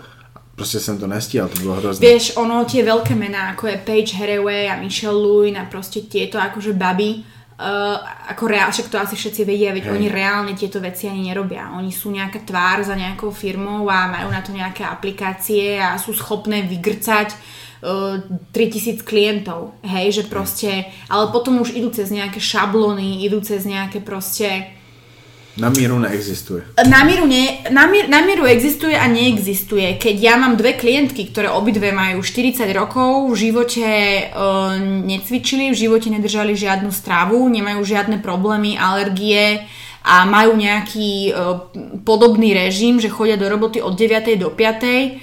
Speaker 1: Prostě jsem to nestíhal, to bylo hrozné.
Speaker 2: Vieš, ono tie veľké mená, ako je Paige Haraway a Michelle Louis a proste tieto akože baby, Uh, ako reál, však to asi všetci vedia, veď Hej. oni reálne tieto veci ani nerobia. Oni sú nejaká tvár za nejakou firmou a majú na to nejaké aplikácie a sú schopné vygrcať uh, eh, 3000 klientov. Hej, že proste, ale potom už idú cez nejaké šablony, idú cez nejaké proste
Speaker 1: na míru neexistuje.
Speaker 2: Na míru, ne, na, mír, na míru existuje a neexistuje. Keď ja mám dve klientky, ktoré obidve majú 40 rokov, v živote e, necvičili, v živote nedržali žiadnu stravu, nemajú žiadne problémy, alergie a majú nejaký e, podobný režim, že chodia do roboty od 9. do 5. Um, e,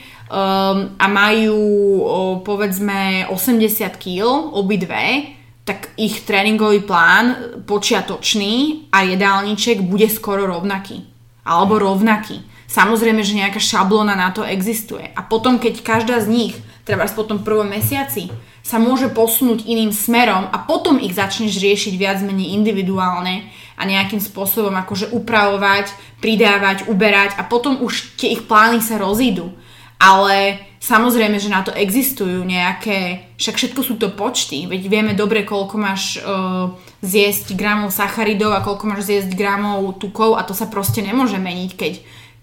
Speaker 2: a majú o, povedzme 80 kg obidve, tak ich tréningový plán počiatočný a jedálniček bude skoro rovnaký. Alebo rovnaký. Samozrejme, že nejaká šablona na to existuje. A potom, keď každá z nich, treba po tom prvom mesiaci, sa môže posunúť iným smerom a potom ich začneš riešiť viac menej individuálne a nejakým spôsobom akože upravovať, pridávať, uberať a potom už tie ich plány sa rozídu. Ale samozrejme, že na to existujú nejaké, však všetko sú to počty, veď vieme dobre, koľko máš uh, zjesť gramov sacharidov a koľko máš zjesť gramov tukov a to sa proste nemôže meniť, keď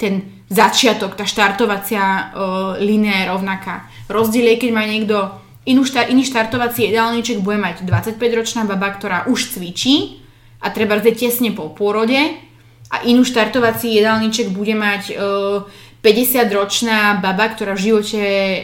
Speaker 2: ten začiatok, tá štartovacia uh, linia je rovnaká. Rozdiel je, keď má niekto Inú štart, iný štartovací jedálniček bude mať 25-ročná baba, ktorá už cvičí a treba zde tesne po pôrode a inú štartovací jedálniček bude mať e, 50-ročná baba, ktorá v živote e,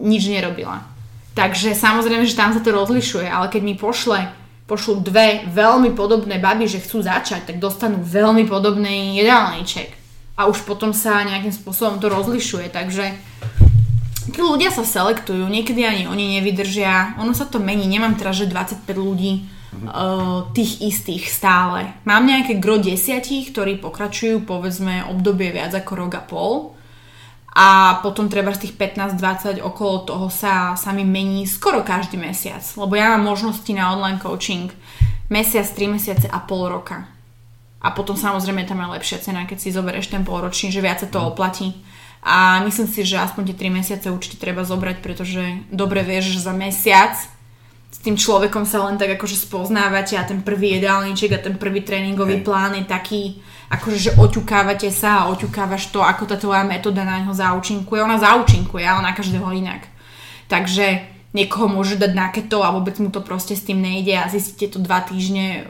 Speaker 2: nič nerobila. Takže samozrejme, že tam sa to rozlišuje, ale keď mi pošle, pošlu dve veľmi podobné baby, že chcú začať, tak dostanú veľmi podobný jedálniček. A už potom sa nejakým spôsobom to rozlišuje, takže tí ľudia sa selektujú, niekedy ani oni nevydržia, ono sa to mení, nemám teraz, že 25 ľudí uh, tých istých stále. Mám nejaké gro desiatich, ktorí pokračujú povedzme obdobie viac ako rok a pol a potom treba z tých 15-20 okolo toho sa, sa mi mení skoro každý mesiac, lebo ja mám možnosti na online coaching mesiac, 3 mesiace a pol roka. A potom samozrejme tam je lepšia cena, keď si zoberieš ten polročný, že viac sa to oplatí a myslím si, že aspoň tie 3 mesiace určite treba zobrať, pretože dobre vieš, že za mesiac s tým človekom sa len tak akože spoznávate a ten prvý jedálniček a ten prvý tréningový Hej. plán je taký, akože že oťukávate sa a oťukávaš to, ako tá tvoja metóda na neho zaučinkuje. Ona zaučinkuje, ale na každého inak. Takže niekoho môže dať na keto a vôbec mu to proste s tým nejde a zistíte to dva týždne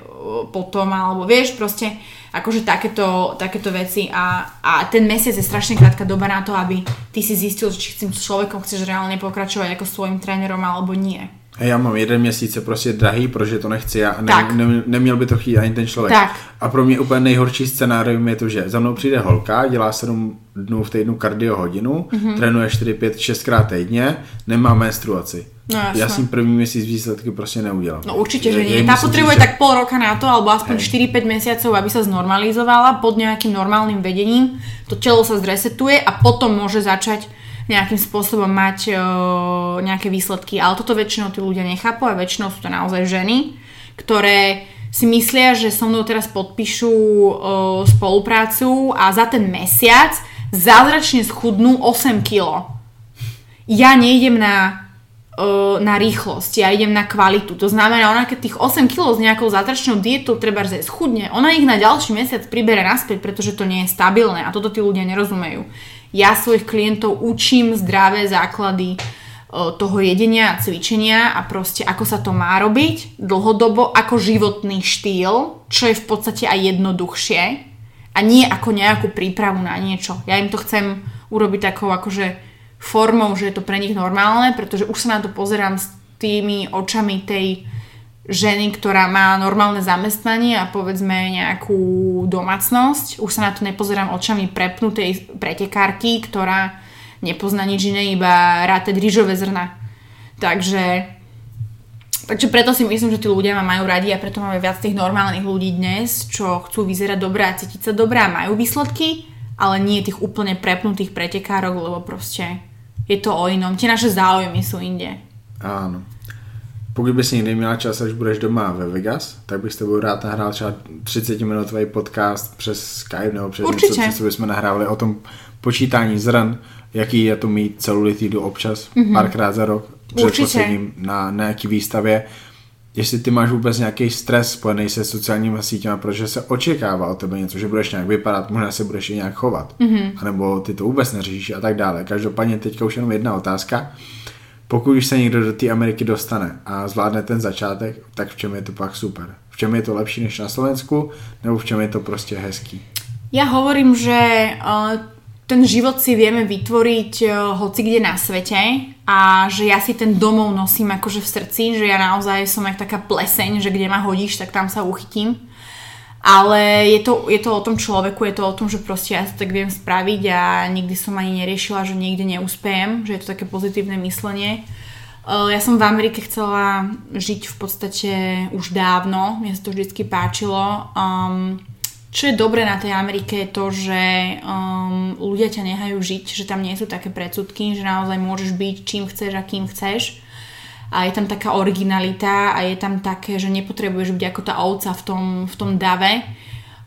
Speaker 2: potom, alebo vieš, proste akože takéto, takéto veci a, a ten mesiac je strašne krátka doba na to, aby ty si zistil, či s tým človekom chceš reálne pokračovať ako svojim trénerom alebo nie.
Speaker 1: Já mám jeden měsíc je prostě drahý, protože to nechci já. Ne, ne, neměl by to chtít ani ten člověk. Tak. A pro mě úplně nejhorší scénárium je to, že za mnou přijde holka, dělá 7 dnů v týdnu kardio hodinu, mm-hmm. trénuje 4, 5, 6 krát týdně, nemá menstruaci No, jasné. Ja si prvý mesiac výsledky proste neudělám.
Speaker 2: No určite, že nie. Tá potrebuje že... tak pol roka na to, alebo aspoň 4-5 mesiacov, aby sa znormalizovala pod nejakým normálnym vedením. To telo sa zresetuje a potom môže začať nejakým spôsobom mať nejaké výsledky. Ale toto väčšinou tí ľudia nechápu a väčšinou sú to naozaj ženy, ktoré si myslia, že so mnou teraz podpíšu spoluprácu a za ten mesiac zázračne schudnú 8 kg. Ja nejdem na na rýchlosť, ja idem na kvalitu. To znamená, ona keď tých 8 kg s nejakou zátračnou dietou treba zjesť chudne, ona ich na ďalší mesiac pribere naspäť, pretože to nie je stabilné a toto tí ľudia nerozumejú. Ja svojich klientov učím zdravé základy toho jedenia a cvičenia a proste ako sa to má robiť dlhodobo ako životný štýl, čo je v podstate aj jednoduchšie a nie ako nejakú prípravu na niečo. Ja im to chcem urobiť takou akože formou, že je to pre nich normálne, pretože už sa na to pozerám s tými očami tej ženy, ktorá má normálne zamestnanie a povedzme nejakú domácnosť. Už sa na to nepozerám očami prepnutej pretekárky, ktorá nepozná nič iné, iba ráte rýžové zrna. Takže, takže preto si myslím, že tí ľudia ma majú radi a preto máme viac tých normálnych ľudí dnes, čo chcú vyzerať dobre a cítiť sa dobre a majú výsledky, ale nie tých úplne prepnutých pretekárok, lebo proste je to o inom. Tie naše záujmy sú inde.
Speaker 1: Áno. Pokud bys někdy měla čas, až budeš doma ve Vegas, tak bych s tebou rád nahrál třeba 30 minutový podcast přes Skype nebo přes
Speaker 2: Určitě.
Speaker 1: něco, co bychom nahrávali o tom počítání zran, jaký je to mít celulitidu občas, mm-hmm. párkrát za rok, před posledním na nějaký výstavě jestli ty máš vůbec nějaký stres spojený se sociálními sítěmi, protože se očekává od tebe něco, že budeš nějak vypadat, možná se budeš i nějak chovat, mm-hmm. anebo ty to vůbec neřešíš a tak dále. Každopádně teďka už jenom jedna otázka. Pokud už se někdo do té Ameriky dostane a zvládne ten začátek, tak v čem je to pak super? V čem je to lepší než na Slovensku, nebo v čem je to prostě hezký?
Speaker 2: Ja hovorím, že uh, ten život si vieme vytvoriť uh, hoci kde na svete a že ja si ten domov nosím akože v srdci, že ja naozaj som jak taká pleseň, že kde ma hodíš, tak tam sa uchytím. Ale je to, je to o tom človeku, je to o tom, že proste ja to tak viem spraviť a nikdy som ani neriešila, že niekde neúspejem, že je to také pozitívne myslenie. Uh, ja som v Amerike chcela žiť v podstate už dávno, mne sa to vždy páčilo. Um, čo je dobré na tej Amerike je to, že um, ľudia ťa nehajú žiť, že tam nie sú také predsudky, že naozaj môžeš byť čím chceš a kým chceš. A je tam taká originalita a je tam také, že nepotrebuješ byť ako tá ovca v tom, v tom dave.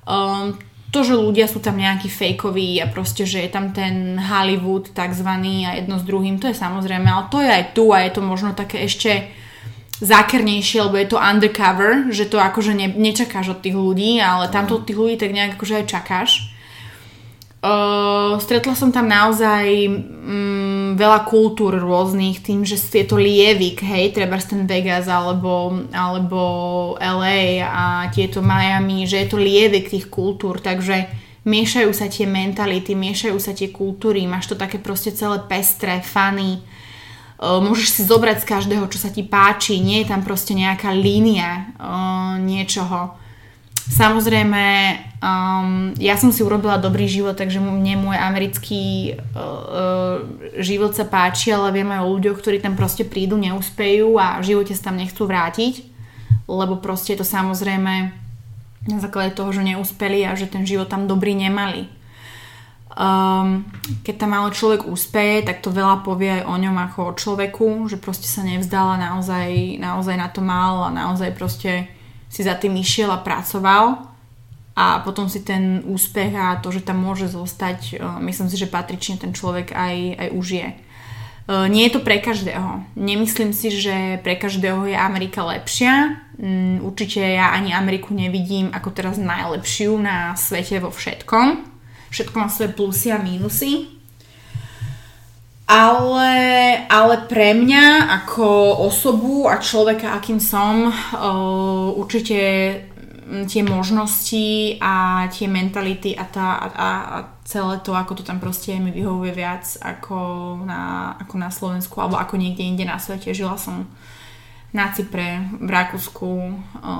Speaker 2: Um, to, že ľudia sú tam nejakí fejkoví a proste, že je tam ten Hollywood takzvaný a jedno s druhým, to je samozrejme, ale to je aj tu a je to možno také ešte zákernejšie, lebo je to undercover, že to akože ne, nečakáš od tých ľudí, ale tamto od tých ľudí tak nejak akože aj čakáš. Uh, stretla som tam naozaj um, veľa kultúr rôznych, tým, že je to lievik, hej, treba ten Vegas alebo, alebo LA a tieto Miami, že je to lievik tých kultúr, takže miešajú sa tie mentality, miešajú sa tie kultúry, máš to také proste celé pestré, funny, môžeš si zobrať z každého, čo sa ti páči, nie je tam proste nejaká línia niečoho Samozrejme, um, ja som si urobila dobrý život, takže mne môj americký uh, uh, život sa páči, ale viem aj o ľuďoch, ktorí tam proste prídu, neúspejú a v živote sa tam nechcú vrátiť, lebo proste to samozrejme na základe toho, že neúspeli a že ten život tam dobrý nemali. Um, keď tam ale človek úspeje, tak to veľa povie aj o ňom ako o človeku, že proste sa nevzdala, naozaj, naozaj na to mal a naozaj proste si za tým išiel a pracoval a potom si ten úspech a to, že tam môže zostať, e, myslím si, že patrične ten človek aj, aj užije. E, nie je to pre každého. Nemyslím si, že pre každého je Amerika lepšia. Mm, určite ja ani Ameriku nevidím ako teraz najlepšiu na svete vo všetkom. Všetko má svoje plusy a mínusy. Ale, ale pre mňa ako osobu a človeka, akým som, uh, určite tie možnosti a tie mentality a, tá, a, a celé to, ako to tam proste mi vyhovuje viac ako na, ako na Slovensku alebo ako niekde inde na svete. Žila som na Cypre, v Rakúsku,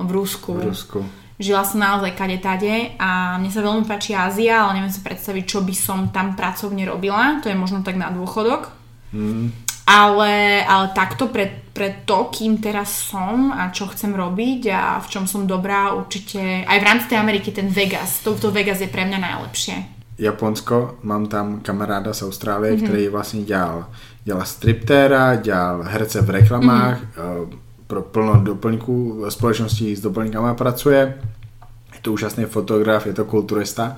Speaker 2: v Rusku.
Speaker 1: V Rusku.
Speaker 2: Žila som naozaj kade tade a mne sa veľmi páči Ázia, ale neviem si predstaviť, čo by som tam pracovne robila. To je možno tak na dôchodok. Mm. Ale, ale takto pre, pre to, kým teraz som a čo chcem robiť a v čom som dobrá, určite aj v rámci tej Ameriky ten Vegas, to, to Vegas je pre mňa najlepšie.
Speaker 1: Japonsko, mám tam kamaráda z Austrálie, mm-hmm. který vlastně dělal, dělal striptéra, dělal herce v reklamách, mm-hmm. Pro plno doplňků společností s doplňkama pracuje to úžasný fotograf, je to kulturista.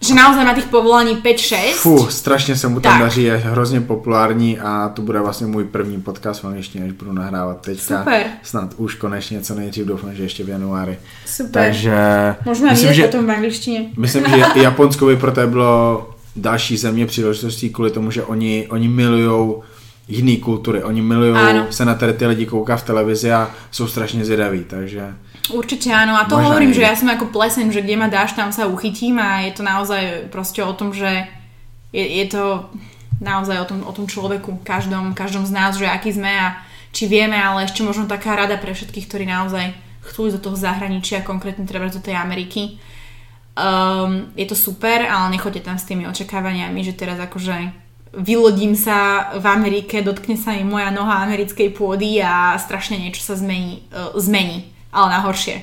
Speaker 2: Že naozaj má tých povolaní 5-6.
Speaker 1: Fú, strašně se mu tam tak. daří, je hrozně populární a to bude vlastně můj první podcast v angličtině, než budu nahrávat teďka.
Speaker 2: Super.
Speaker 1: Snad už konečně, co nejdřív doufám, že ještě v januári.
Speaker 2: Super.
Speaker 1: Takže...
Speaker 2: Možná myslím, že, potom v angličtině.
Speaker 1: Myslím, že <laughs> Japonsko by proto bylo další země příležitostí kvůli tomu, že oni, oni milujou jiný kultury. Oni milují se na tady ty lidi koukat v televizi a jsou strašně zvědaví, takže...
Speaker 2: Určite áno a to Možná hovorím, že ja som ako plesen, že kde ma dáš, tam sa uchytím a je to naozaj proste o tom, že je, je to naozaj o tom, o tom človeku, každom, každom z nás, že aký sme a či vieme, ale ešte možno taká rada pre všetkých, ktorí naozaj chcú ísť do toho zahraničia, konkrétne treba do tej Ameriky. Um, je to super, ale nechoďte tam s tými očakávaniami, že teraz akože vylodím sa v Amerike, dotkne sa mi moja noha americkej pôdy a strašne niečo sa zmení, uh, zmení ale na horšie.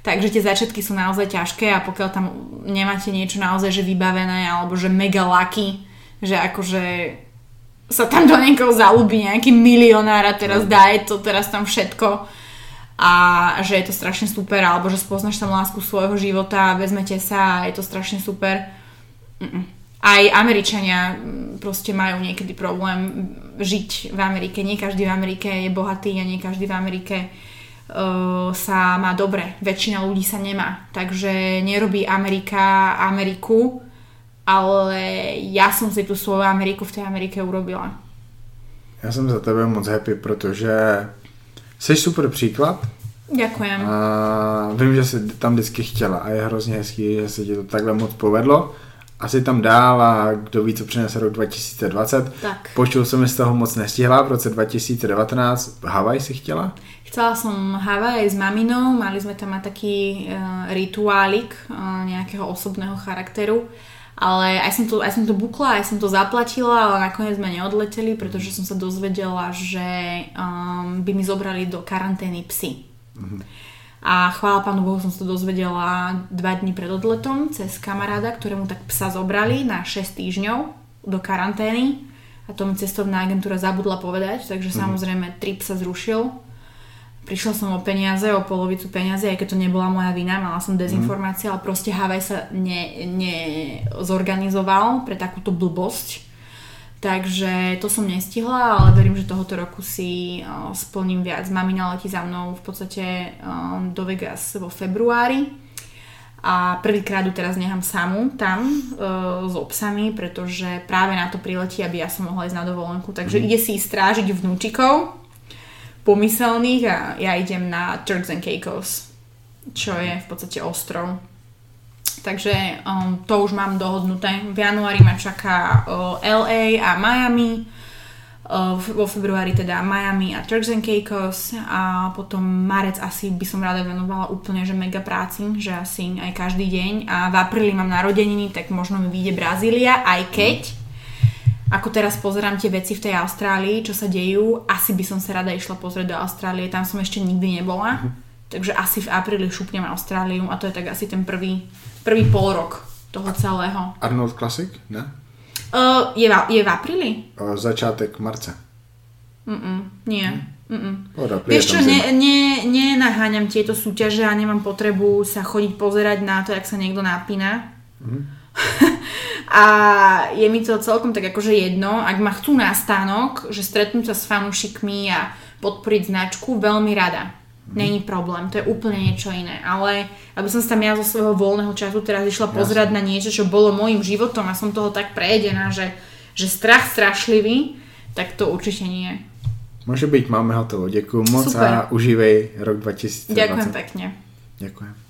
Speaker 2: Takže tie začiatky sú naozaj ťažké a pokiaľ tam nemáte niečo naozaj že vybavené alebo že mega lucky, že akože sa tam do niekoho zalúbi nejaký milionár a teraz dá to teraz tam všetko a že je to strašne super alebo že spoznaš tam lásku svojho života a vezmete sa a je to strašne super. Mm-mm aj Američania mm, proste majú niekedy problém žiť v Amerike. Nie každý v Amerike je bohatý a nie každý v Amerike uh, sa má dobre. Väčšina ľudí sa nemá. Takže nerobí Amerika Ameriku, ale ja som si tú svoju Ameriku v tej Amerike urobila.
Speaker 1: Já jsem za tebe moc happy, protože jsi super příklad.
Speaker 2: Ďakujem.
Speaker 1: A vím, že jsi tam vždycky chtěla a je hrozně hezký, že se ti to takhle moc povedlo asi tam dál a kdo ví, co přinese rok 2020.
Speaker 2: Tak.
Speaker 1: Počul jsem, z toho moc nestihla v roce 2019. Havaj si chtěla?
Speaker 2: Chcela som Havaj s maminou, mali sme tam taký uh, rituálik uh, nejakého osobného charakteru, ale aj som, to, aj som to bukla, aj som to zaplatila, ale nakoniec sme neodleteli, pretože som sa dozvedela, že um, by mi zobrali do karantény psy. Mm-hmm. A chvála pánu Bohu som sa to dozvedela dva dní pred odletom cez kamaráda, ktorému tak psa zobrali na 6 týždňov do karantény. A to mi cestovná agentúra zabudla povedať, takže
Speaker 1: Mhm.
Speaker 2: samozrejme trip sa zrušil. Prišla som o peniaze, o polovicu peniaze, aj keď to nebola moja vina, mala som dezinformácie, ale proste Havaj sa ne, nezorganizoval pre takúto blbosť. Takže to som nestihla, ale verím, že tohoto roku si uh, splním viac. Mamina letí za mnou v podstate uh, do Vegas vo februári a prvýkrát ju teraz nechám samú tam uh, s obsami, pretože práve na to priletí, aby ja som mohla ísť na dovolenku. Takže ide si strážiť vnúčikov pomyselných a ja idem na Turks and Caicos, čo je v podstate ostrov. Takže um, to už mám dohodnuté. V januári ma čaká uh, LA a Miami, uh, vo februári teda Miami a Turks and Caicos. A potom marec asi by som rada venovala úplne že mega práci, že asi aj každý deň. A v apríli mám narodeniny, tak možno mi vyjde Brazília, aj keď ako teraz pozerám tie veci v tej Austrálii, čo sa dejú, asi by som sa rada išla pozrieť do Austrálie, tam som ešte nikdy nebola. Takže asi v apríli šupnem Austráliu a to je tak asi ten prvý, prvý pol rok toho celého.
Speaker 1: Arnold Classic, ne?
Speaker 2: Uh, je, v, je v apríli?
Speaker 1: O, začátek marca.
Speaker 2: Mm-mm, nie. Mm-mm.
Speaker 1: Pohoda,
Speaker 2: Vieš čo, ne, ne, nenaháňam tieto súťaže a nemám potrebu sa chodiť pozerať na to, jak sa niekto napína. <laughs> a je mi to celkom tak akože jedno, ak ma chcú na stánok, že stretnúť sa s fanúšikmi a podporiť značku, veľmi rada. Není problém, to je úplne niečo iné. Ale aby som sa tam ja zo svojho voľného času teraz išla pozerať na niečo, čo bolo môjim životom a som toho tak prejedená, že, že strach strašlivý, tak to určite nie.
Speaker 1: Môže byť, máme hotovo. Děkuji moc
Speaker 2: Super.
Speaker 1: a užívej rok 2020.
Speaker 2: Ďakujem pekne.
Speaker 1: Ďakujem.